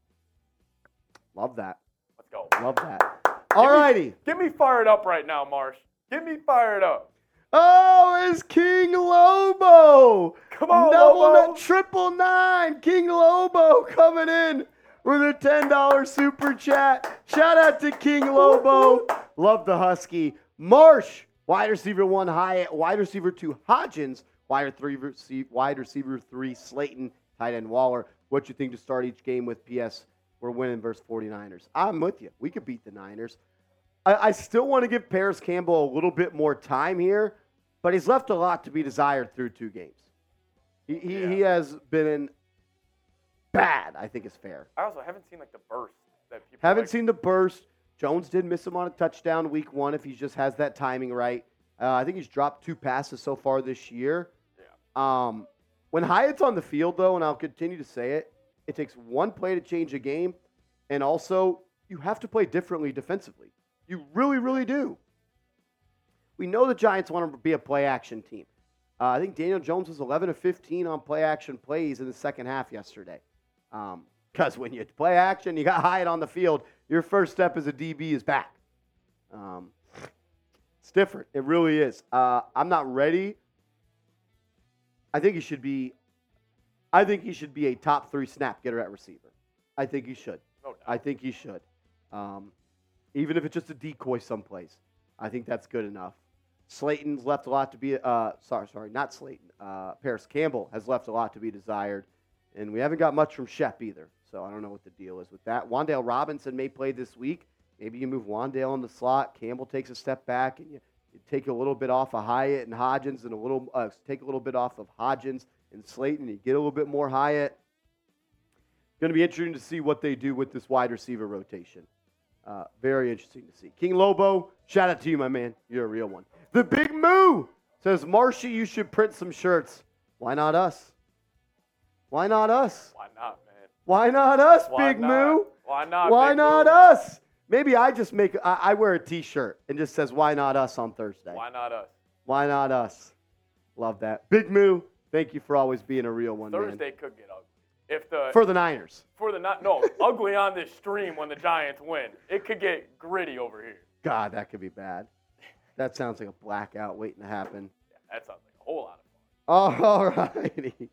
Love that. Let's go. Love that. All righty. Get me fired up right now, Marsh. Get me fired up. Oh, it's King Lobo. Come on, Double Lobo. triple nine. King Lobo coming in with a $10 super chat. Shout out to King Lobo. Love the Husky. Marsh, wide receiver one, Hyatt, wide receiver two, Hodgins, wide, three, wide receiver three, Slayton, tight end Waller. What you think to start each game with? PS, we're winning versus 49ers. I'm with you. We could beat the Niners. I, I still want to give Parris Campbell a little bit more time here, but he's left a lot to be desired through two games. He, he, he has been bad, I think is fair. I also haven't seen like the burst that people Haven't like. seen the burst. Jones did miss him on a touchdown week one if he just has that timing right. Uh, I think he's dropped two passes so far this year. Yeah. Um, when Hyatt's on the field, though, and I'll continue to say it, it takes one play to change a game, and also you have to play differently defensively. You really, really do. We know the Giants want to be a play action team. Uh, I think Daniel Jones was 11 of 15 on play action plays in the second half yesterday. Because when you play action, you got Hyatt on the field, your first step as a DB is back. Um, it's different. It really is. Uh, I'm not ready. I think he should be. I think he should be a top three snap getter at receiver. I think he should. No. I think he should. Um, even if it's just a decoy someplace, I think that's good enough. Slayton's left a lot to be. Uh, sorry, sorry, not Slayton. Uh, Parris Campbell has left a lot to be desired, and we haven't got much from Shep either. So I don't know what the deal is with that. Wan'Dale Robinson may play this week. Maybe you move Wan'Dale in the slot. Campbell takes a step back, and you, you take a little bit off of Hyatt and Hodgins, and a little uh, take a little bit off of Hodgins and Slayton. And you get a little bit more Hyatt. Going to be interesting to see what they do with this wide receiver rotation. Uh, very interesting to see. King Lobo, shout out to you, my man. You're a real one. The Big Moo says, Marshy, you should print some shirts. Why not us? Why not us? Why not, man? Why not us, Why Big not? Moo? Why not? Why Big not Moo? us? Maybe I just make, I, I wear a t shirt and just says, Why not us on Thursday? Why not us? Why not us? Love that. Big Moo, thank you for always being a real one, man. Thursday could get. If the For the Niners. for the not no ugly on this stream when the Giants win, it could get gritty over here. God, that could be bad. That sounds like a blackout waiting to happen. Yeah, that sounds like a whole lot of fun. All righty.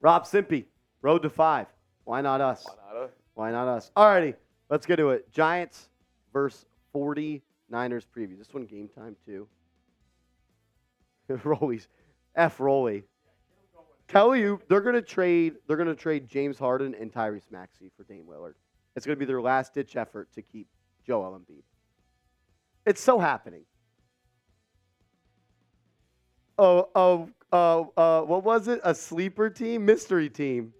Rob Simpy, road to five. Why not us? Why not us? Why not us? All righty, let's get to it. Giants versus 49ers preview. This one game time too. Rolly's F Rolly. Tell you they're gonna trade they're gonna trade James Harden and Tyrese Maxey for Dame Lillard. It's gonna be their last ditch effort to keep Joel Embiid. It's so happening. Oh, oh, oh, uh, what was it? A sleeper team? Mystery team.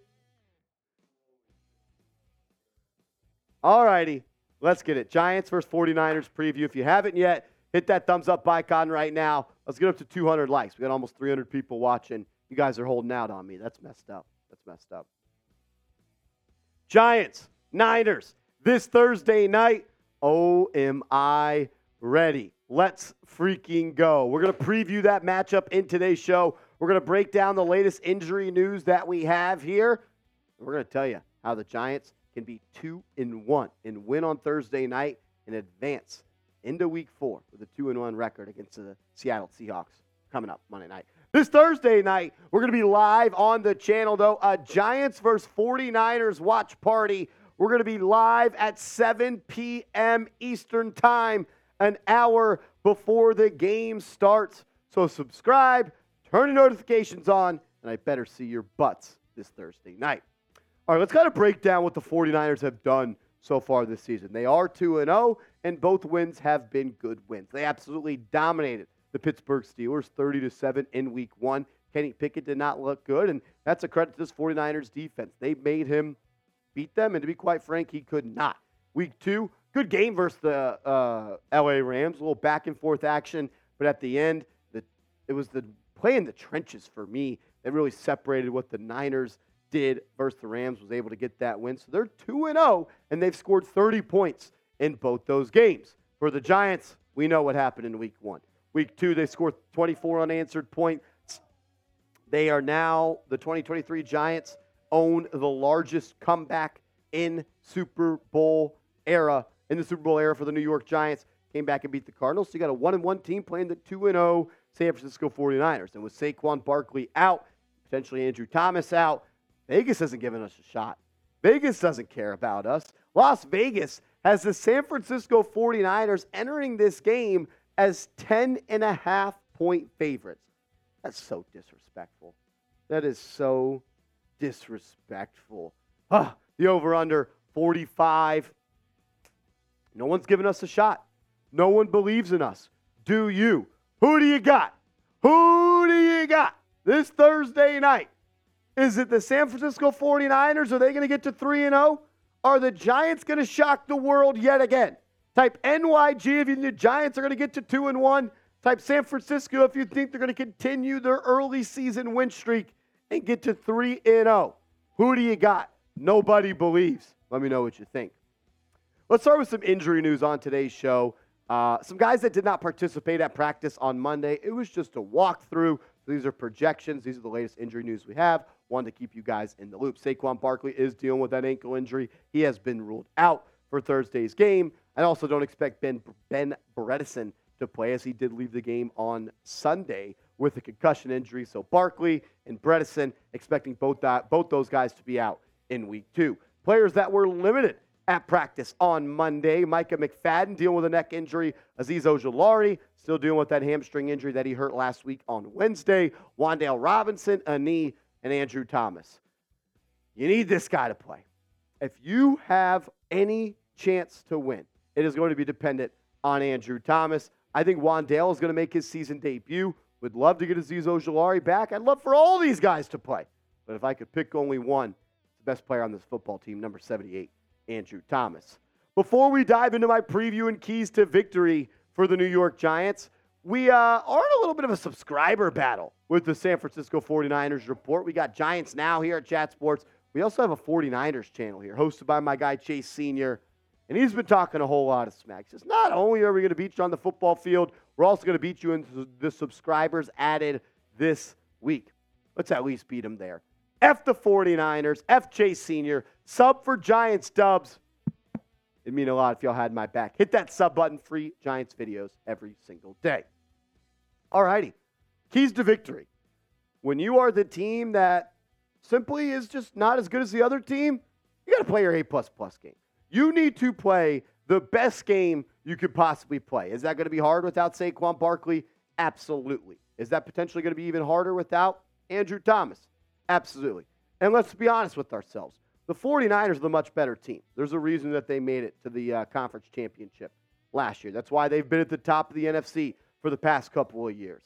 All righty, let's get it. Giants versus 49ers preview. If you haven't yet, hit that thumbs up icon right now. Let's get up to 200 likes. We got almost 300 people watching. You guys are holding out on me. That's messed up. That's messed up. Giants, Niners, this Thursday night. Oh, am I ready? Let's freaking go. We're going to preview that matchup in today's show. We're going to break down the latest injury news that we have here. We're going to tell you how the Giants can be two and one and win on Thursday night and advance into week four with a two and one record against the Seattle Seahawks coming up Monday night. This Thursday night, we're going to be live on the channel, though. A Giants versus 49ers watch party. We're We're going to be live at 7 p.m. Eastern Time, an hour before the game starts. So subscribe, turn your notifications on, and I better see your butts this Thursday night. All right, let's kind of break down what the 49ers have done so far this season. They are 2 0, and both wins have been good wins. They absolutely dominated the Pittsburgh Steelers 30 to 7 in week 1. Kenny Pickett did not look good, and that's a credit to this 49ers defense. They made him beat them, and to be quite frank, he could not. Week 2, good game versus the uh, LA Rams, a little back and forth action, but at the end, the, it was the play in the trenches for me that really separated what the Niners did versus the Rams, was able to get that win. So they're 2 and 0, and they've scored 30 points in both those games. For the Giants, we know what happened in week one. Week two, they scored 24 unanswered points. They are now, the 2023 Giants own the largest comeback in Super Bowl era, in the Super Bowl era for the New York Giants. Came back and beat the Cardinals. So you got a 1 and 1 team playing the 2 and 0 San Francisco 49ers. And with Saquon Barkley out, potentially Andrew Thomas out, Vegas hasn't given us a shot. Vegas doesn't care about us. Las Vegas has the San Francisco 49ers entering this game as 10 and a half point favorites. That's so disrespectful. That is so disrespectful. Ah, the over under 45. No one's giving us a shot. No one believes in us. Do you? Who do you got? Who do you got this Thursday night? Is it the San Francisco 49ers? Are they going to get to 3 and 0? Are the Giants going to shock the world yet again? Type NYG if you think the Giants are going to get to 2 and 1. Type San Francisco if you think they're going to continue their early season win streak and get to 3 and 0. Who do you got? Nobody believes. Let me know what you think. Let's start with some injury news on today's show. Uh, some guys that did not participate at practice on Monday. It was just a walkthrough. These are projections. These are the latest injury news we have. Wanted to keep you guys in the loop. Saquon Barkley is dealing with that ankle injury. He has been ruled out for Thursday's game. I also don't expect Ben Ben Bredeson to play as he did leave the game on Sunday with a concussion injury. So Barkley and Bredeson expecting both that both those guys to be out in week two. Players that were limited at practice on Monday. Micah McFadden dealing with a neck injury. Azeez Ojulari still dealing with that hamstring injury that he hurt last week on Wednesday. Wan'Dale Robinson, a knee and Andrew Thomas. You need this guy to play. If you have any chance to win, it is going to be dependent on Andrew Thomas. I think Wan'Dale is going to make his season debut. Would love to get Azeez Ojulari back. I'd love for all these guys to play. But if I could pick only one, the best player on this football team, number 78, Andrew Thomas. Before we dive into my preview and keys to victory for the New York Giants, we uh, are in a little bit of a subscriber battle with the San Francisco 49ers report. We got Giants Now here at Chat Sports. We also have a 49ers channel here, hosted by my guy Chase Sr., and he's been talking a whole lot of smack. He says, not only are we going to beat you on the football field, we're also going to beat you in the subscribers added this week. Let's at least beat them there. F the 49ers, F Chase Sr., sub for Giants dubs. It'd mean a lot if y'all had my back. Hit that sub button, free Giants videos every single day. All righty. Keys to victory. When you are the team that simply is just not as good as the other team, you got to play your A plus plus game. You need to play the best game you could possibly play. Is that going to be hard without Saquon Barkley? Absolutely. Is that potentially going to be even harder without Andrew Thomas? Absolutely. And let's be honest with ourselves. The 49ers are the much better team. There's a reason that they made it to the uh, conference championship last year. That's why they've been at the top of the NFC for the past couple of years.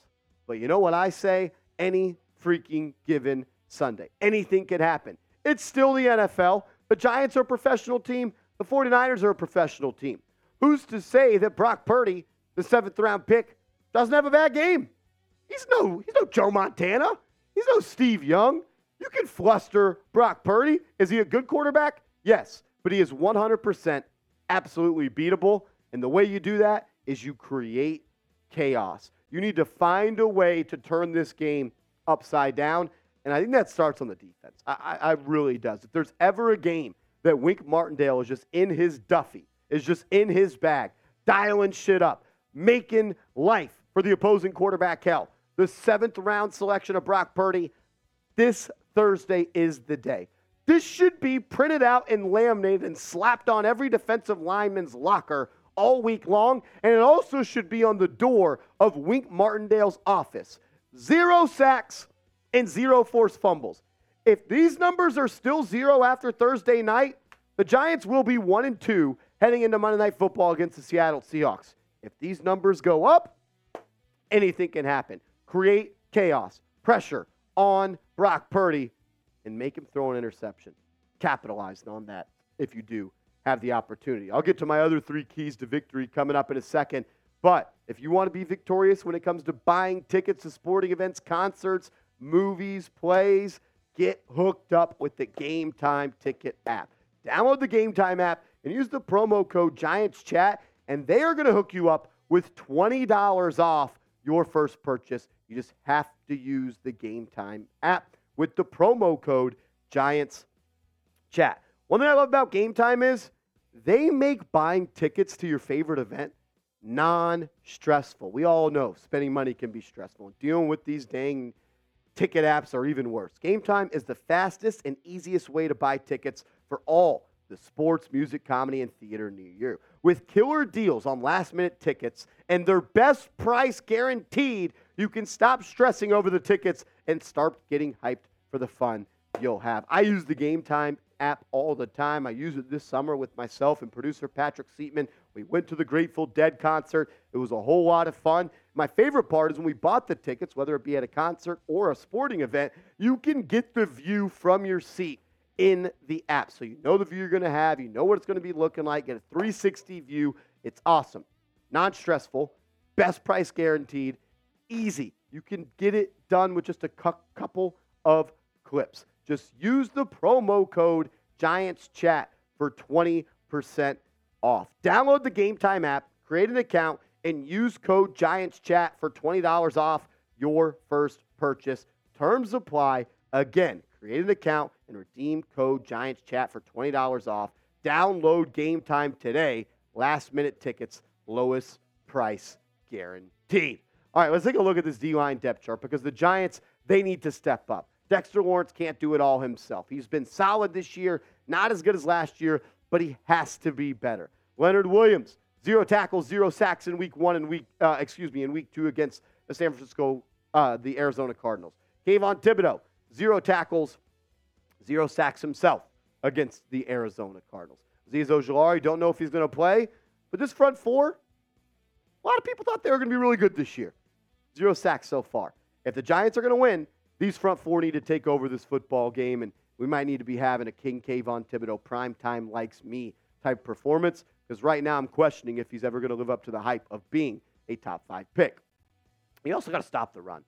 But you know what I say? Any freaking given Sunday. Anything could happen. It's still the NFL. The Giants are a professional team. The 49ers are a professional team. Who's to say that Brock Purdy, the seventh round pick, doesn't have a bad game? He's no, he's no Joe Montana. He's no Steve Young. You can fluster Brock Purdy. Is he a good quarterback? Yes, but he is 100% absolutely beatable. And the way you do that is you create chaos. You need to find a way to turn this game upside down. And I think that starts on the defense. I, I, I really does. If there's ever a game that Wink Martindale is just in his Duffy, is just in his bag, dialing shit up, making life for the opposing quarterback hell. The seventh round selection of Brock Purdy this Thursday is the day. This should be printed out and laminated and slapped on every defensive lineman's locker all week long. And it also should be on the door of Wink Martindale's office. Zero sacks and zero forced fumbles. If these numbers are still zero after Thursday night, the Giants will be one and two heading into Monday Night Football against the Seattle Seahawks. If these numbers go up, anything can happen. Create chaos, pressure on Brock Purdy, and make him throw an interception. Capitalize on that if you do have the opportunity. I'll get to my other three keys to victory coming up in a second. But if you want to be victorious when it comes to buying tickets to sporting events, concerts, movies, plays, get hooked up with the Gametime Ticket app. Download the Gametime app and use the promo code Giants Chat, and they are going to hook you up with $20 off your first purchase. You just have to use the Gametime app with the promo code Giants Chat. One thing I love about Gametime is they make buying tickets to your favorite event non stressful. We all know spending money can be stressful. Dealing with these dang ticket apps are even worse. Gametime is the fastest and easiest way to buy tickets for all the sports, music, comedy, and theater near you. With killer deals on last minute tickets and their best price guaranteed, you can stop stressing over the tickets and start getting hyped for the fun you'll have. I use the Gametime app all the time. I use it this summer with myself and producer Patrick Seatman. We went to the Grateful Dead concert. It was a whole lot of fun. My favorite part is when we bought the tickets, whether it be at a concert or a sporting event, you can get the view from your seat in the app. So you know the view you're going to have, you know what it's going to be looking like, get a 360 view. It's awesome. Non stressful, best price guaranteed, easy. You can get it done with just a couple of clips. Just use the promo code Giants Chat for 20% off. Download the Gametime app, create an account, and use code Giants Chat for $20 off your first purchase. Terms apply. Again, create an account and redeem code Giants Chat for $20 off. Download Gametime today. Last minute tickets, lowest price guaranteed. All right, let's take a look at this D line depth chart because the Giants, they need to step up. Dexter Lawrence can't do it all himself. He's been solid this year, not as good as last year, but he has to be better. Leonard Williams, zero tackles, zero sacks in week one and week, uh, excuse me, in week two against the San Francisco, uh, the Arizona Cardinals. Kayvon Thibodeaux, zero tackles, zero sacks himself against the Arizona Cardinals. Azeez Ojulari, don't know if he's going to play, but this front four, a lot of people thought they were going to be really good this year. Zero sacks so far. If the Giants are going to win, these front four need to take over this football game, and we might need to be having a King Kayvon Thibodeaux prime time likes me type performance because right now I'm questioning if he's ever going to live up to the hype of being a top five pick. You also got to stop the run.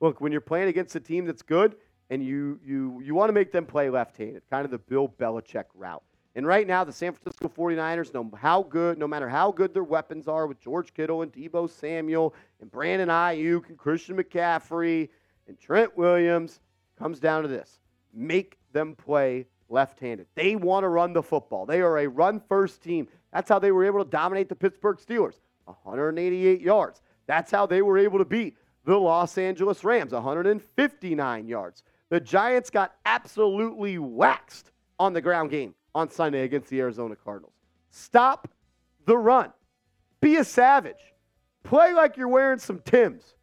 Look, when you're playing against a team that's good and you you you want to make them play left-handed, kind of the Bill Belichick route. And right now, the San Francisco 49ers, no how good, no matter how good their weapons are with George Kittle and Deebo Samuel and Brandon Aiyuk and Christian McCaffrey and Trent Williams, comes down to this: make them play left-handed. They want to run the football. They are a run-first team. That's how they were able to dominate the Pittsburgh Steelers, 188 yards. That's how they were able to beat the Los Angeles Rams, 159 yards. The Giants got absolutely waxed on the ground game on Sunday against the Arizona Cardinals. Stop the run. Be a savage. Play like you're wearing some Tims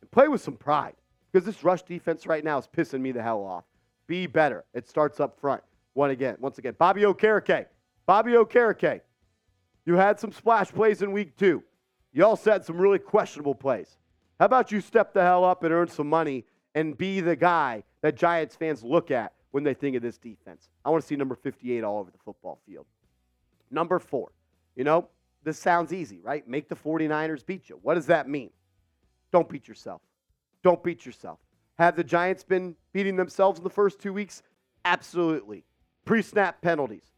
and play with some pride because this rush defense right now is pissing me the hell off. Be better. It starts up front. One again, once again, Bobby Okereke. Bobby Okereke. You had some splash plays in week two. You also had some really questionable plays. How about you step the hell up and earn some money and be the guy that Giants fans look at when they think of this defense? I want to see number 58 all over the football field. Number four, you know, this sounds easy, right? Make the 49ers beat you. What does that mean? Don't beat yourself. Don't beat yourself. Have the Giants been beating themselves in the first two weeks? Absolutely. Pre snap penalties,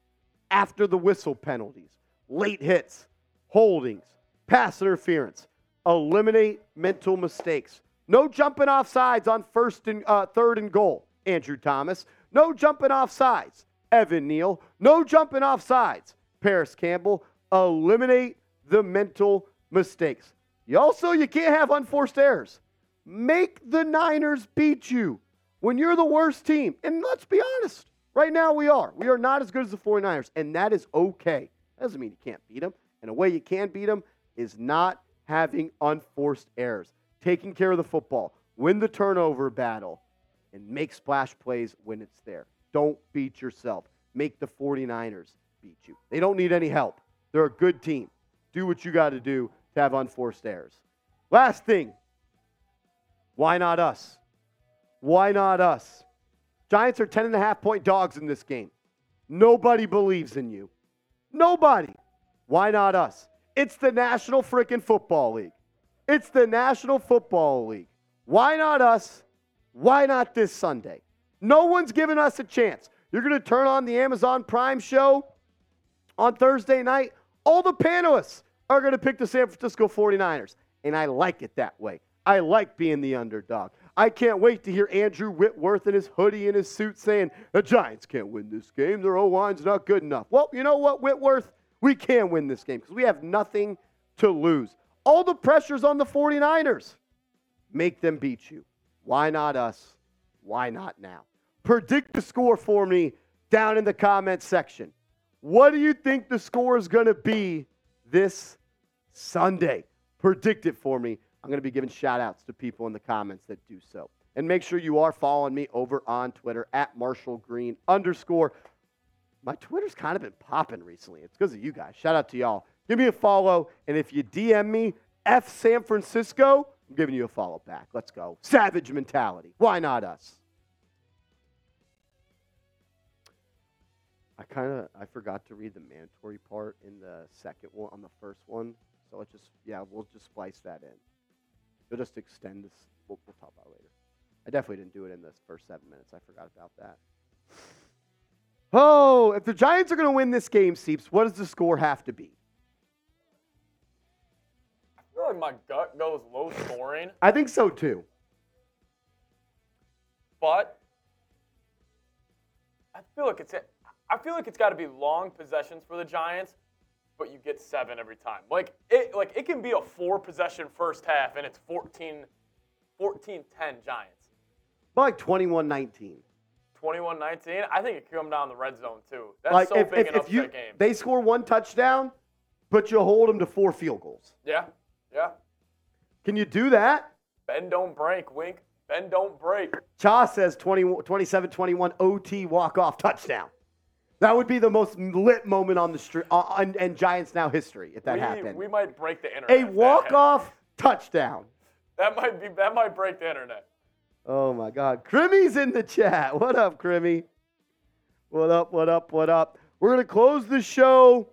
after the whistle penalties, late hits, holdings, pass interference. Eliminate mental mistakes. No jumping off sides on first and uh, third and goal, Andrew Thomas. No jumping off sides, Evan Neal. No jumping off sides, Parris Campbell. Eliminate the mental mistakes. You also you can't have unforced errors. Make the Niners beat you when you're the worst team. And let's be honest, Right now, we are. We are not as good as the 49ers, and that is okay. Doesn't mean you can't beat them. And a way you can beat them is not having unforced errors, taking care of the football, win the turnover battle, and make splash plays when it's there. Don't beat yourself. Make the 49ers beat you. They don't need any help. They're a good team. Do what you got to do to have unforced errors. Last thing why not us? Why not us? Giants are 10 and a half point dogs in this game. Nobody believes in you. Nobody. Why not us? It's the National Frickin' Football League. It's the National Football League. Why not us? Why not this Sunday? No one's giving us a chance. You're going to turn on the Amazon Prime show on Thursday night. All the panelists are going to pick the San Francisco 49ers. And I like it that way. I like being the underdog. I can't wait to hear Andrew Whitworth in his hoodie and his suit saying, the Giants can't win this game. Their O line's not good enough. Well, you know what, Whitworth? We can win this game because we have nothing to lose. All the pressure's on the 49ers. Make them beat you. Why not us? Why not now? Predict the score for me down in the comments section. What do you think the score is going to be this Sunday? Predict it for me. I'm going to be giving shout outs to people in the comments that do so. And make sure you are following me over on Twitter at Marshall Green underscore. My Twitter's kind of been popping recently. It's because of you guys. Shout out to y'all. Give me a follow. And if you DM me, F San Francisco, I'm giving you a follow back. Let's go. Savage mentality. Why not us? I kind of I forgot to read the mandatory part in the second one on the first one. So let's just yeah, we'll just splice that in. We'll just extend this. We'll, we'll talk about later. I definitely didn't do it in the first seven minutes. I forgot about that. Oh, if the Giants are going to win this game, Seeps, what does the score have to be? I feel like my gut goes low scoring, I think so too. but I feel like it's I feel like it's got to be long possessions for the Giants, but you get seven every time. Like it like it can be a four possession first half and it's 14 14-10 Giants. But like 21 19. 21-19. I think it could come down the red zone too. That's Like so if, big if, if you game. they score one touchdown, but you hold them to four field goals. yeah. Yeah. Can you do that? Bend don't break, wink. Bend don't break. Cha says 20, 27 21 OT walk off touchdown. That would be the most lit moment on the street uh, on, and Giants now history if that we, happened. we might break the internet. A walk off touchdown. That might be that might break the internet. Oh my God. Crimmy's in the chat. What up, Crimmy? What up, what up, what up? We're going to close the show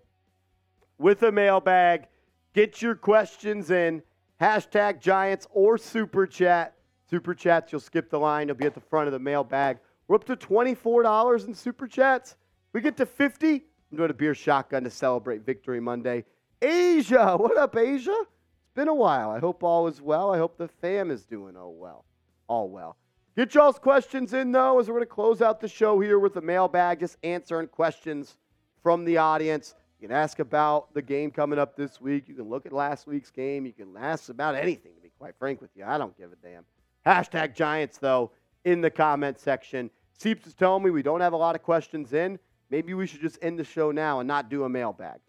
with a mailbag. Get your questions in. Hashtag Giants or Super Chat. Super Chats, you'll skip the line. You'll be at the front of the mailbag. We're up to $24 in Super Chats. We get to 50 I'm doing a beer shotgun to celebrate Victory Monday. Asia, what up, Asia? It's been a while. I hope all is well. I hope the fam is doing all well. All well. Get y'all's questions in, though, as we're going to close out the show here with a mailbag, just answering questions from the audience. You can ask about the game coming up this week. You can look at last week's game. You can ask about anything, to be quite frank with you. I don't give a damn. Hashtag Giants, though, in the comment section. Seeps is telling me we don't have a lot of questions in. Maybe we should just end the show now and not do a mailbag.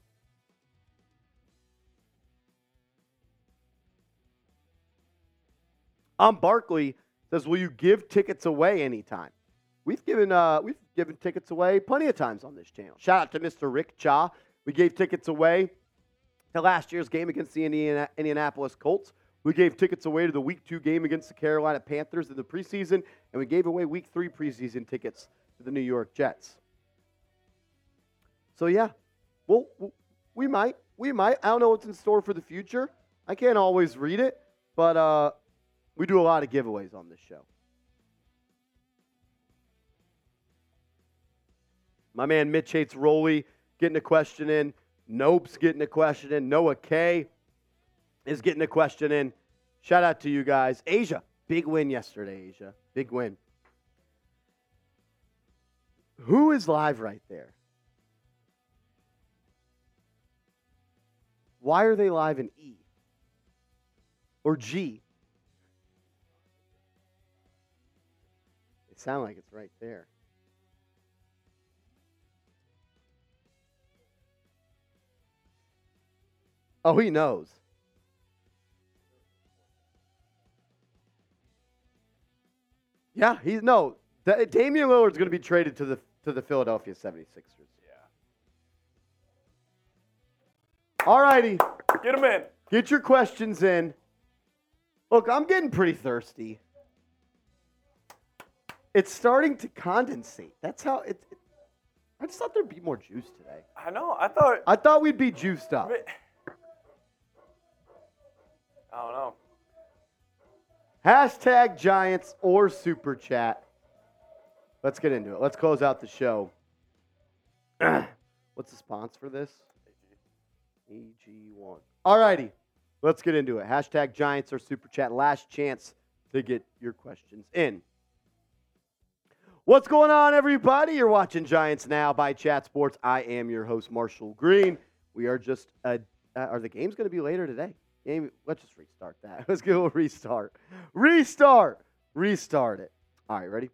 Um, Barkley says, "Will you give tickets away anytime?" We've given uh, we've given tickets away plenty of times on this channel. Shout out to Mr. Rick Cha. We gave tickets away to last year's game against the Indiana, Indianapolis Colts. We gave tickets away to the Week Two game against the Carolina Panthers in the preseason, and we gave away Week Three preseason tickets to the New York Jets. So yeah, well, we might, we might. I don't know what's in store for the future. I can't always read it, but uh, we do a lot of giveaways on this show. My man Mitch hates Rolly getting a question in. Nope's getting a question in. Noah K is getting a question in. Shout out to you guys. Asia, big win yesterday, Asia. Big win. Who is live right there? Why are they live in E or G? It sounds like it's right there. Oh, he knows. Yeah, he's no. Damian Lillard's going to be traded to the to the Philadelphia 76ers. All righty, Get them in. get your questions in. Look, I'm getting pretty thirsty. It's starting to condensate. That's how it. it- I just thought there'd be more juice today. I know. I thought. I thought we'd be juiced up. I don't know. Hashtag Giants or Super Chat. Let's get into it. Let's close out the show. What's the sponsor for this? AG1. All righty. Let's get into it. Hashtag Giants or Super Chat. Last chance to get your questions in. What's going on, everybody? You're watching Giants Now by Chat Sports. I am your host, Marshall Green. We are just, uh, uh, are the games going to be later today? Game, let's just restart that. Let's a restart. Restart. Restart it. All right, ready?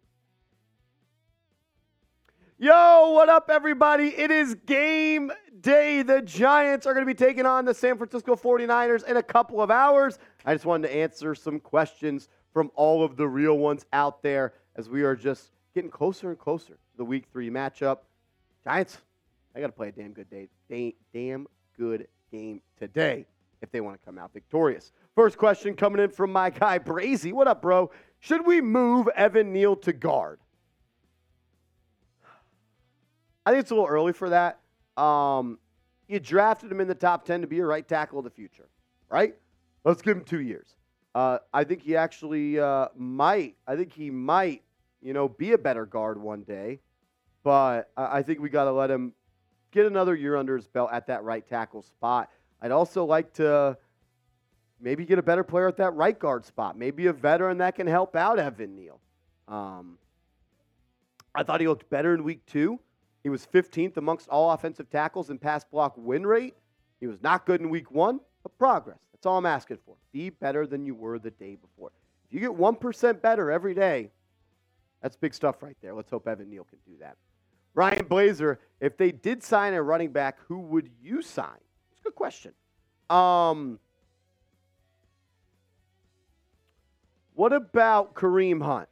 Yo, what up, everybody? It is game day. The Giants are going to be taking on the San Francisco 49ers in a couple of hours. I just wanted to answer some questions from all of the real ones out there as we are just getting closer and closer to the week three matchup. Giants, I got to play a damn good day, da- damn good game today if they want to come out victorious. First question coming in from my guy Brazy. What up, bro? Should we move Evan Neal to guard? I think it's a little early for that. Um, you drafted him in the top 10 to be a right tackle of the future, right? Let's give him two years. Uh, I think he actually uh, might. I think he might, you know, be a better guard one day. But I think we got to let him get another year under his belt at that right tackle spot. I'd also like to maybe get a better player at that right guard spot. Maybe a veteran that can help out Evan Neal. Um, I thought he looked better in week two. He was 15th amongst all offensive tackles in pass block win rate. He was not good in week one, but progress. That's all I'm asking for. Be better than you were the day before. If you get 1% better every day, that's big stuff right there. Let's hope Evan Neal can do that. Ryan Blazer, if they did sign a running back, who would you sign? It's a good question. Um, what about Kareem Hunt?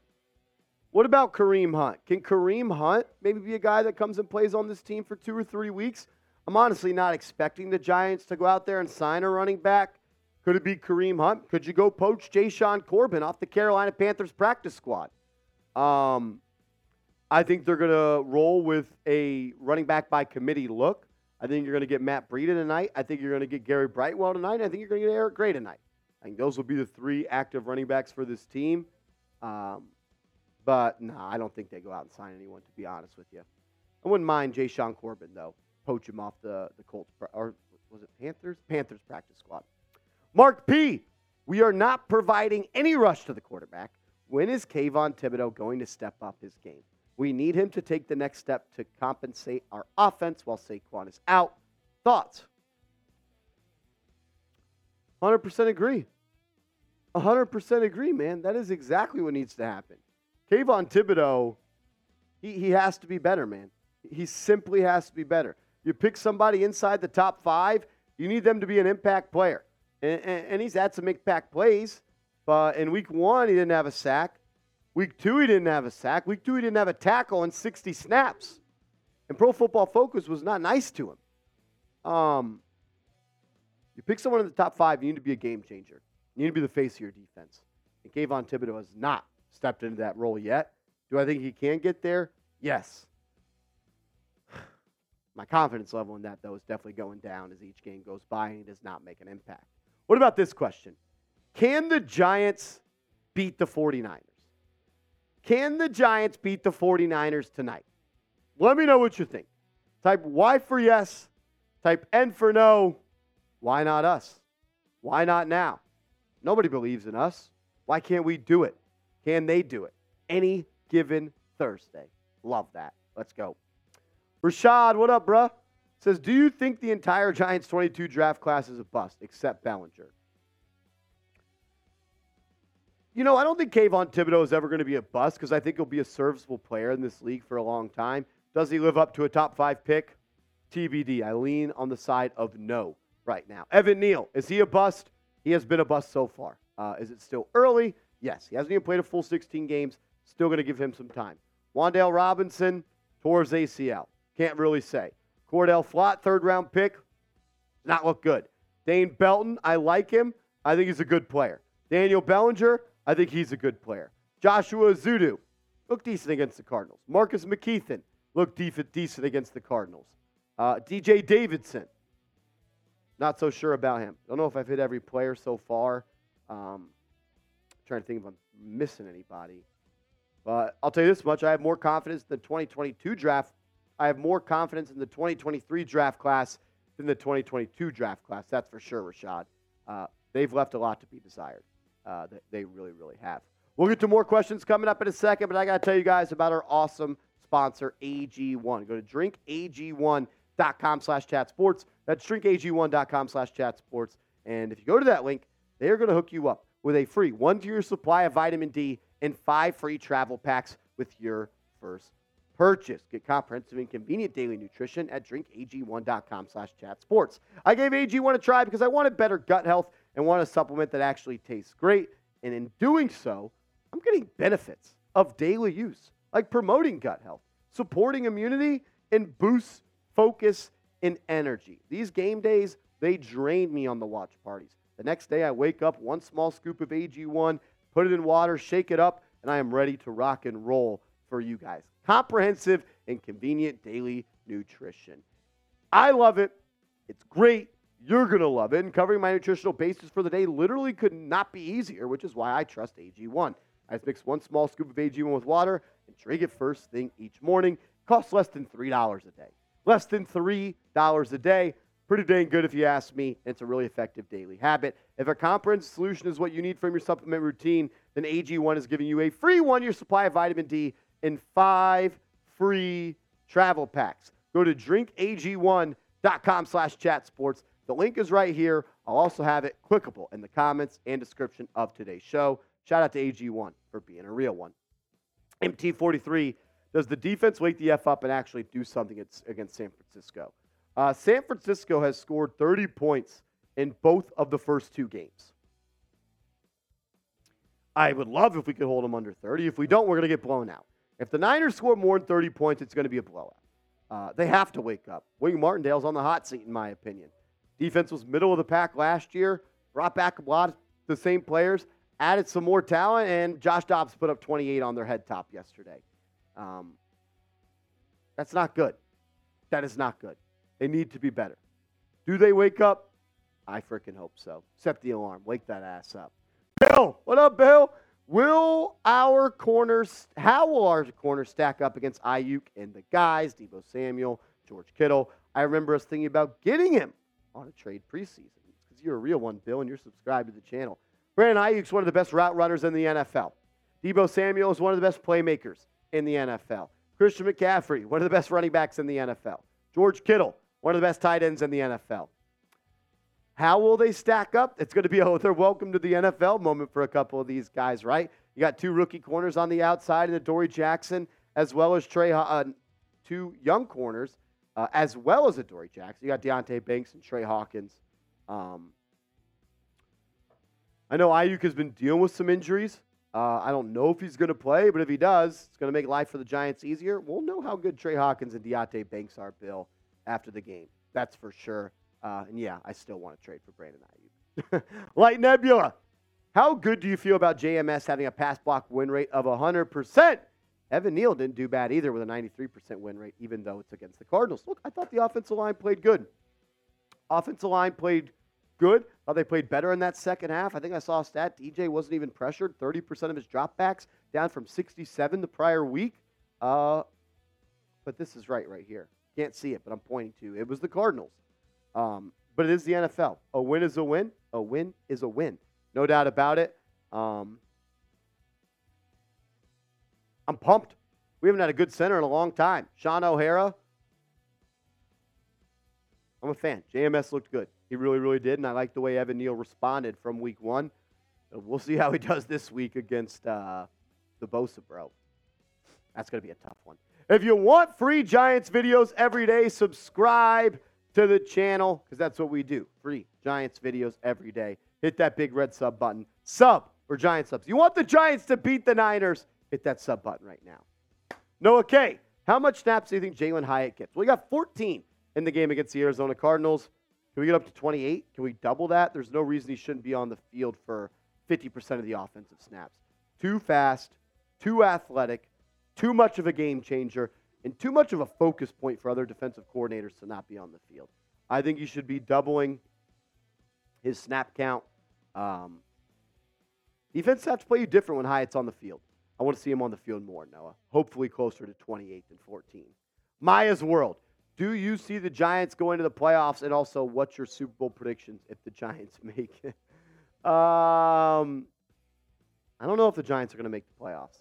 What about Kareem Hunt? Can Kareem Hunt maybe be a guy that comes and plays on this team for two or three weeks? I'm honestly not expecting the Giants to go out there and sign a running back. Could it be Kareem Hunt? Could you go poach Jashaun Corbin off the Carolina Panthers practice squad? Um, I think they're going to roll with a running back by committee look. I think you're going to get Matt Breida tonight. I think you're going to get Gary Brightwell tonight. I think you're going to get Eric Gray tonight. I think those will be the three active running backs for this team. Um, but no, I don't think they go out and sign anyone, to be honest with you. I wouldn't mind Jashaun Corbin, though. Poach him off the, the Colts, or was it Panthers? Panthers practice squad. Mark P., we are not providing any rush to the quarterback. When is Kayvon Thibodeaux going to step up his game? We need him to take the next step to compensate our offense while Saquon is out. Thoughts? 100% agree. 100% agree, man. That is exactly what needs to happen. Kayvon Thibodeaux, he, he has to be better, man. He simply has to be better. You pick somebody inside the top five, you need them to be an impact player. And, and, and he's had some impact plays, but in week one, he didn't have a sack. Week two, he didn't have a sack. Week two, he didn't have a tackle in 60 snaps. And Pro Football Focus was not nice to him. Um, you pick someone in the top five, you need to be a game changer. You need to be the face of your defense. And Kayvon Thibodeaux has not stepped into that role yet. Do I think he can get there? Yes. My confidence level in that, though, is definitely going down as each game goes by and he does not make an impact. What about this question? Can the Giants beat the 49ers? Can the Giants beat the 49ers tonight? Let me know what you think. Type Y for yes, type N for no. Why not us? Why not now? Nobody believes in us. Why can't we do it? Can they do it? Any given Thursday. Love that. Let's go. Rashad, what up, bruh? Says, do you think the entire Giants 22 draft class is a bust except Bellinger? You know, I don't think Kayvon Thibodeaux is ever going to be a bust because I think he'll be a serviceable player in this league for a long time. Does he live up to a top five pick? TBD. I lean on the side of no. right now. Evan Neal, is he a bust? He has been a bust so far. Uh, is it still early? Yes. He hasn't even played a full 16 games. Still going to give him some time. Wan'Dale Robinson, towards ACL. Can't really say. Cor'Dale Flott, third round pick, not look good. Dane Belton, I like him. I think he's a good player. Daniel Bellinger, I think he's a good player. Joshua Ezeudu, looked decent against the Cardinals. Marcus McKethan, looked decent against the Cardinals. Uh, DJ Davidson, not so sure about him. Don't know if I've hit every player so far. Um, trying to think if I'm missing anybody. But I'll tell you this much: I have more confidence in the 2022 draft. I have more confidence in the 2023 draft class than the 2022 draft class. That's for sure, Rashad. Uh, they've left a lot to be desired. Uh, they really, really have. We'll get to more questions coming up in a second, but I got to tell you guys about our awesome sponsor, AG1. Go to drinkag1.com slash chat sports. That's drinkag1.com slash chat sports. And if you go to that link, they are going to hook you up with a free one year supply of vitamin D and five free travel packs with your first purchase. Get comprehensive and convenient daily nutrition at drinkag1.com slash chat sports. I gave AG1 a try because I wanted better gut health and want a supplement that actually tastes great. And in doing so, I'm getting benefits of daily use, like promoting gut health, supporting immunity, and boosts focus and energy. These game days, they drain me on the watch parties. The next day, I wake up, one small scoop of AG1, put it in water, shake it up, and I am ready to rock and roll for you guys. Comprehensive and convenient daily nutrition. I love it. It's great. You're going to love it. And covering my nutritional basis for the day literally could not be easier, which is why I trust AG1. I just mix one small scoop of AG1 with water and drink it first thing each morning. It costs less than $3 a day. Less than $3 a day. Pretty dang good if you ask me. It's a really effective daily habit. If a comprehensive solution is what you need from your supplement routine, then AG1 is giving you a free one year supply of vitamin D and five free travel packs. Go to drinkag1.com slash chat sports. The link is right here. I'll also have it clickable in the comments and description of today's show. Shout out to AG1 for being a real one. MT43, does the defense wake the F up and actually do something against San Francisco? Uh, San Francisco has scored 30 points in both of the first two games. I would love if we could hold them under 30. If we don't, we're going to get blown out. If the Niners score more than 30 points, it's going to be a blowout. Uh, they have to wake up. Wink Martindale's on the hot seat, in my opinion. Defense was middle of the pack last year, brought back a lot of the same players, added some more talent, and Josh Dobbs put up 28 on their head top yesterday. Um, that's not good. That is not good. They need to be better. Do they wake up? I freaking hope so. Set the alarm. Wake that ass up. Bill, what up, Bill? Will our corners, how will our corners stack up against Aiyuk and the guys, Deebo Samuel, George Kittle? I remember us thinking about getting him on a trade preseason because you're a real one, Bill, and you're subscribed to the channel. Brandon Aiyuk's one of the best route runners in the NFL. Deebo Samuel is one of the best playmakers in the NFL. Christian McCaffrey, one of the best running backs in the NFL. George Kittle, one of the best tight ends in the NFL. How will they stack up? It's going to be a their welcome to the NFL moment for a couple of these guys, right? You got two rookie corners on the outside and Dory Jackson, as well as Tre, uh, two young corners, uh, as well as Adoree Jackson. You got Deonte Banks and Tre Hawkins. Um, I know Aiyuk has been dealing with some injuries. Uh, I don't know if he's going to play, but if he does, it's going to make life for the Giants easier. We'll know how good Tre Hawkins and Deonte Banks are, Bill after the game. That's for sure. Uh, and yeah, I still want to trade for Brandon Aiyuk. Light Nebula, how good do you feel about JMS having a pass block win rate of 100%? Evan Neal didn't do bad either with a 93% win rate, even though it's against the Cardinals. Look, I thought the offensive line played good. Offensive line played good. Thought they played better in that second half. I think I saw a stat. DJ wasn't even pressured. 30% of his dropbacks down from 67 the prior week. Uh, but this is right, right here. Can't see it, but I'm pointing to. It was the Cardinals. Um, but it is the NFL. A win is a win. A win is a win. No doubt about it. Um, I'm pumped. We haven't had a good center in a long time. Shaun O'Hara. I'm a fan. JMS looked good. He really, really did. And I like the way Evan Neal responded from week one. We'll see how he does this week against uh, the Bosa bro. That's going to be a tough one. If you want free Giants videos every day, subscribe to the channel because that's what we do. Free Giants videos every day. Hit that big red sub button. Sub for Giant subs. You want the Giants to beat the Niners? Hit that sub button right now. Noah K. How much snaps do you think Jalin Hyatt gets? Well, he got 14 in the game against the Arizona Cardinals. Can we get up to 28? Can we double that? There's no reason he shouldn't be on the field for 50% of the offensive snaps. Too fast, too athletic, too much of a game changer, and too much of a focus point for other defensive coordinators to not be on the field. I think you should be doubling his snap count. Um, defense have to play you different when Hyatt's on the field. I want to see him on the field more, Noah. Hopefully closer to 28 than 14. Maya's World. Do you see the Giants going to the playoffs? And also, what's your Super Bowl predictions if the Giants make it? Um, I don't know if the Giants are going to make the playoffs.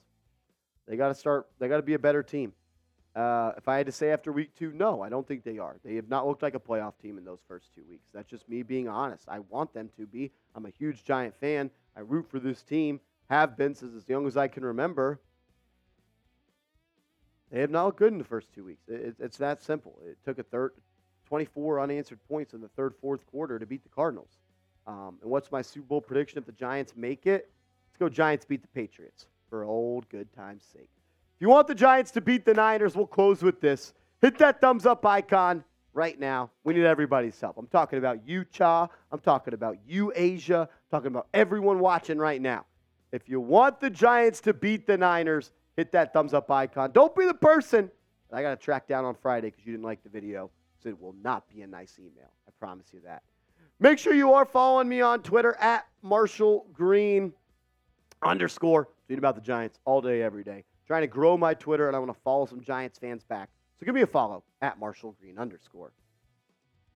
They got to start. They got to be a better team. Uh, if I had to say after week two, no, I don't think they are. They have not looked like a playoff team in those first two weeks. That's just me being honest. I want them to be. I'm a huge Giant fan. I root for this team. Have been since as young as I can remember. They have not looked good in the first two weeks. It, it's that simple. It took a third, 24 unanswered points in the third, fourth quarter to beat the Cardinals. Um, and what's my Super Bowl prediction if the Giants make it? Let's go Giants beat the Patriots for old good time's sake. If you want the Giants to beat the Niners, we'll close with this. Hit that thumbs up icon right now. We need everybody's help. I'm talking about Utah. I'm talking about you, Asia. I'm talking about everyone watching right now. If you want the Giants to beat the Niners, hit that thumbs up icon. Don't be the person that I got to track down on Friday because you didn't like the video. So it will not be a nice email. I promise you that. Make sure you are following me on Twitter at Marshall Green underscore. Tweet about the Giants all day, every day. Trying to grow my Twitter, and I want to follow some Giants fans back. So give me a follow at Marshall Green underscore.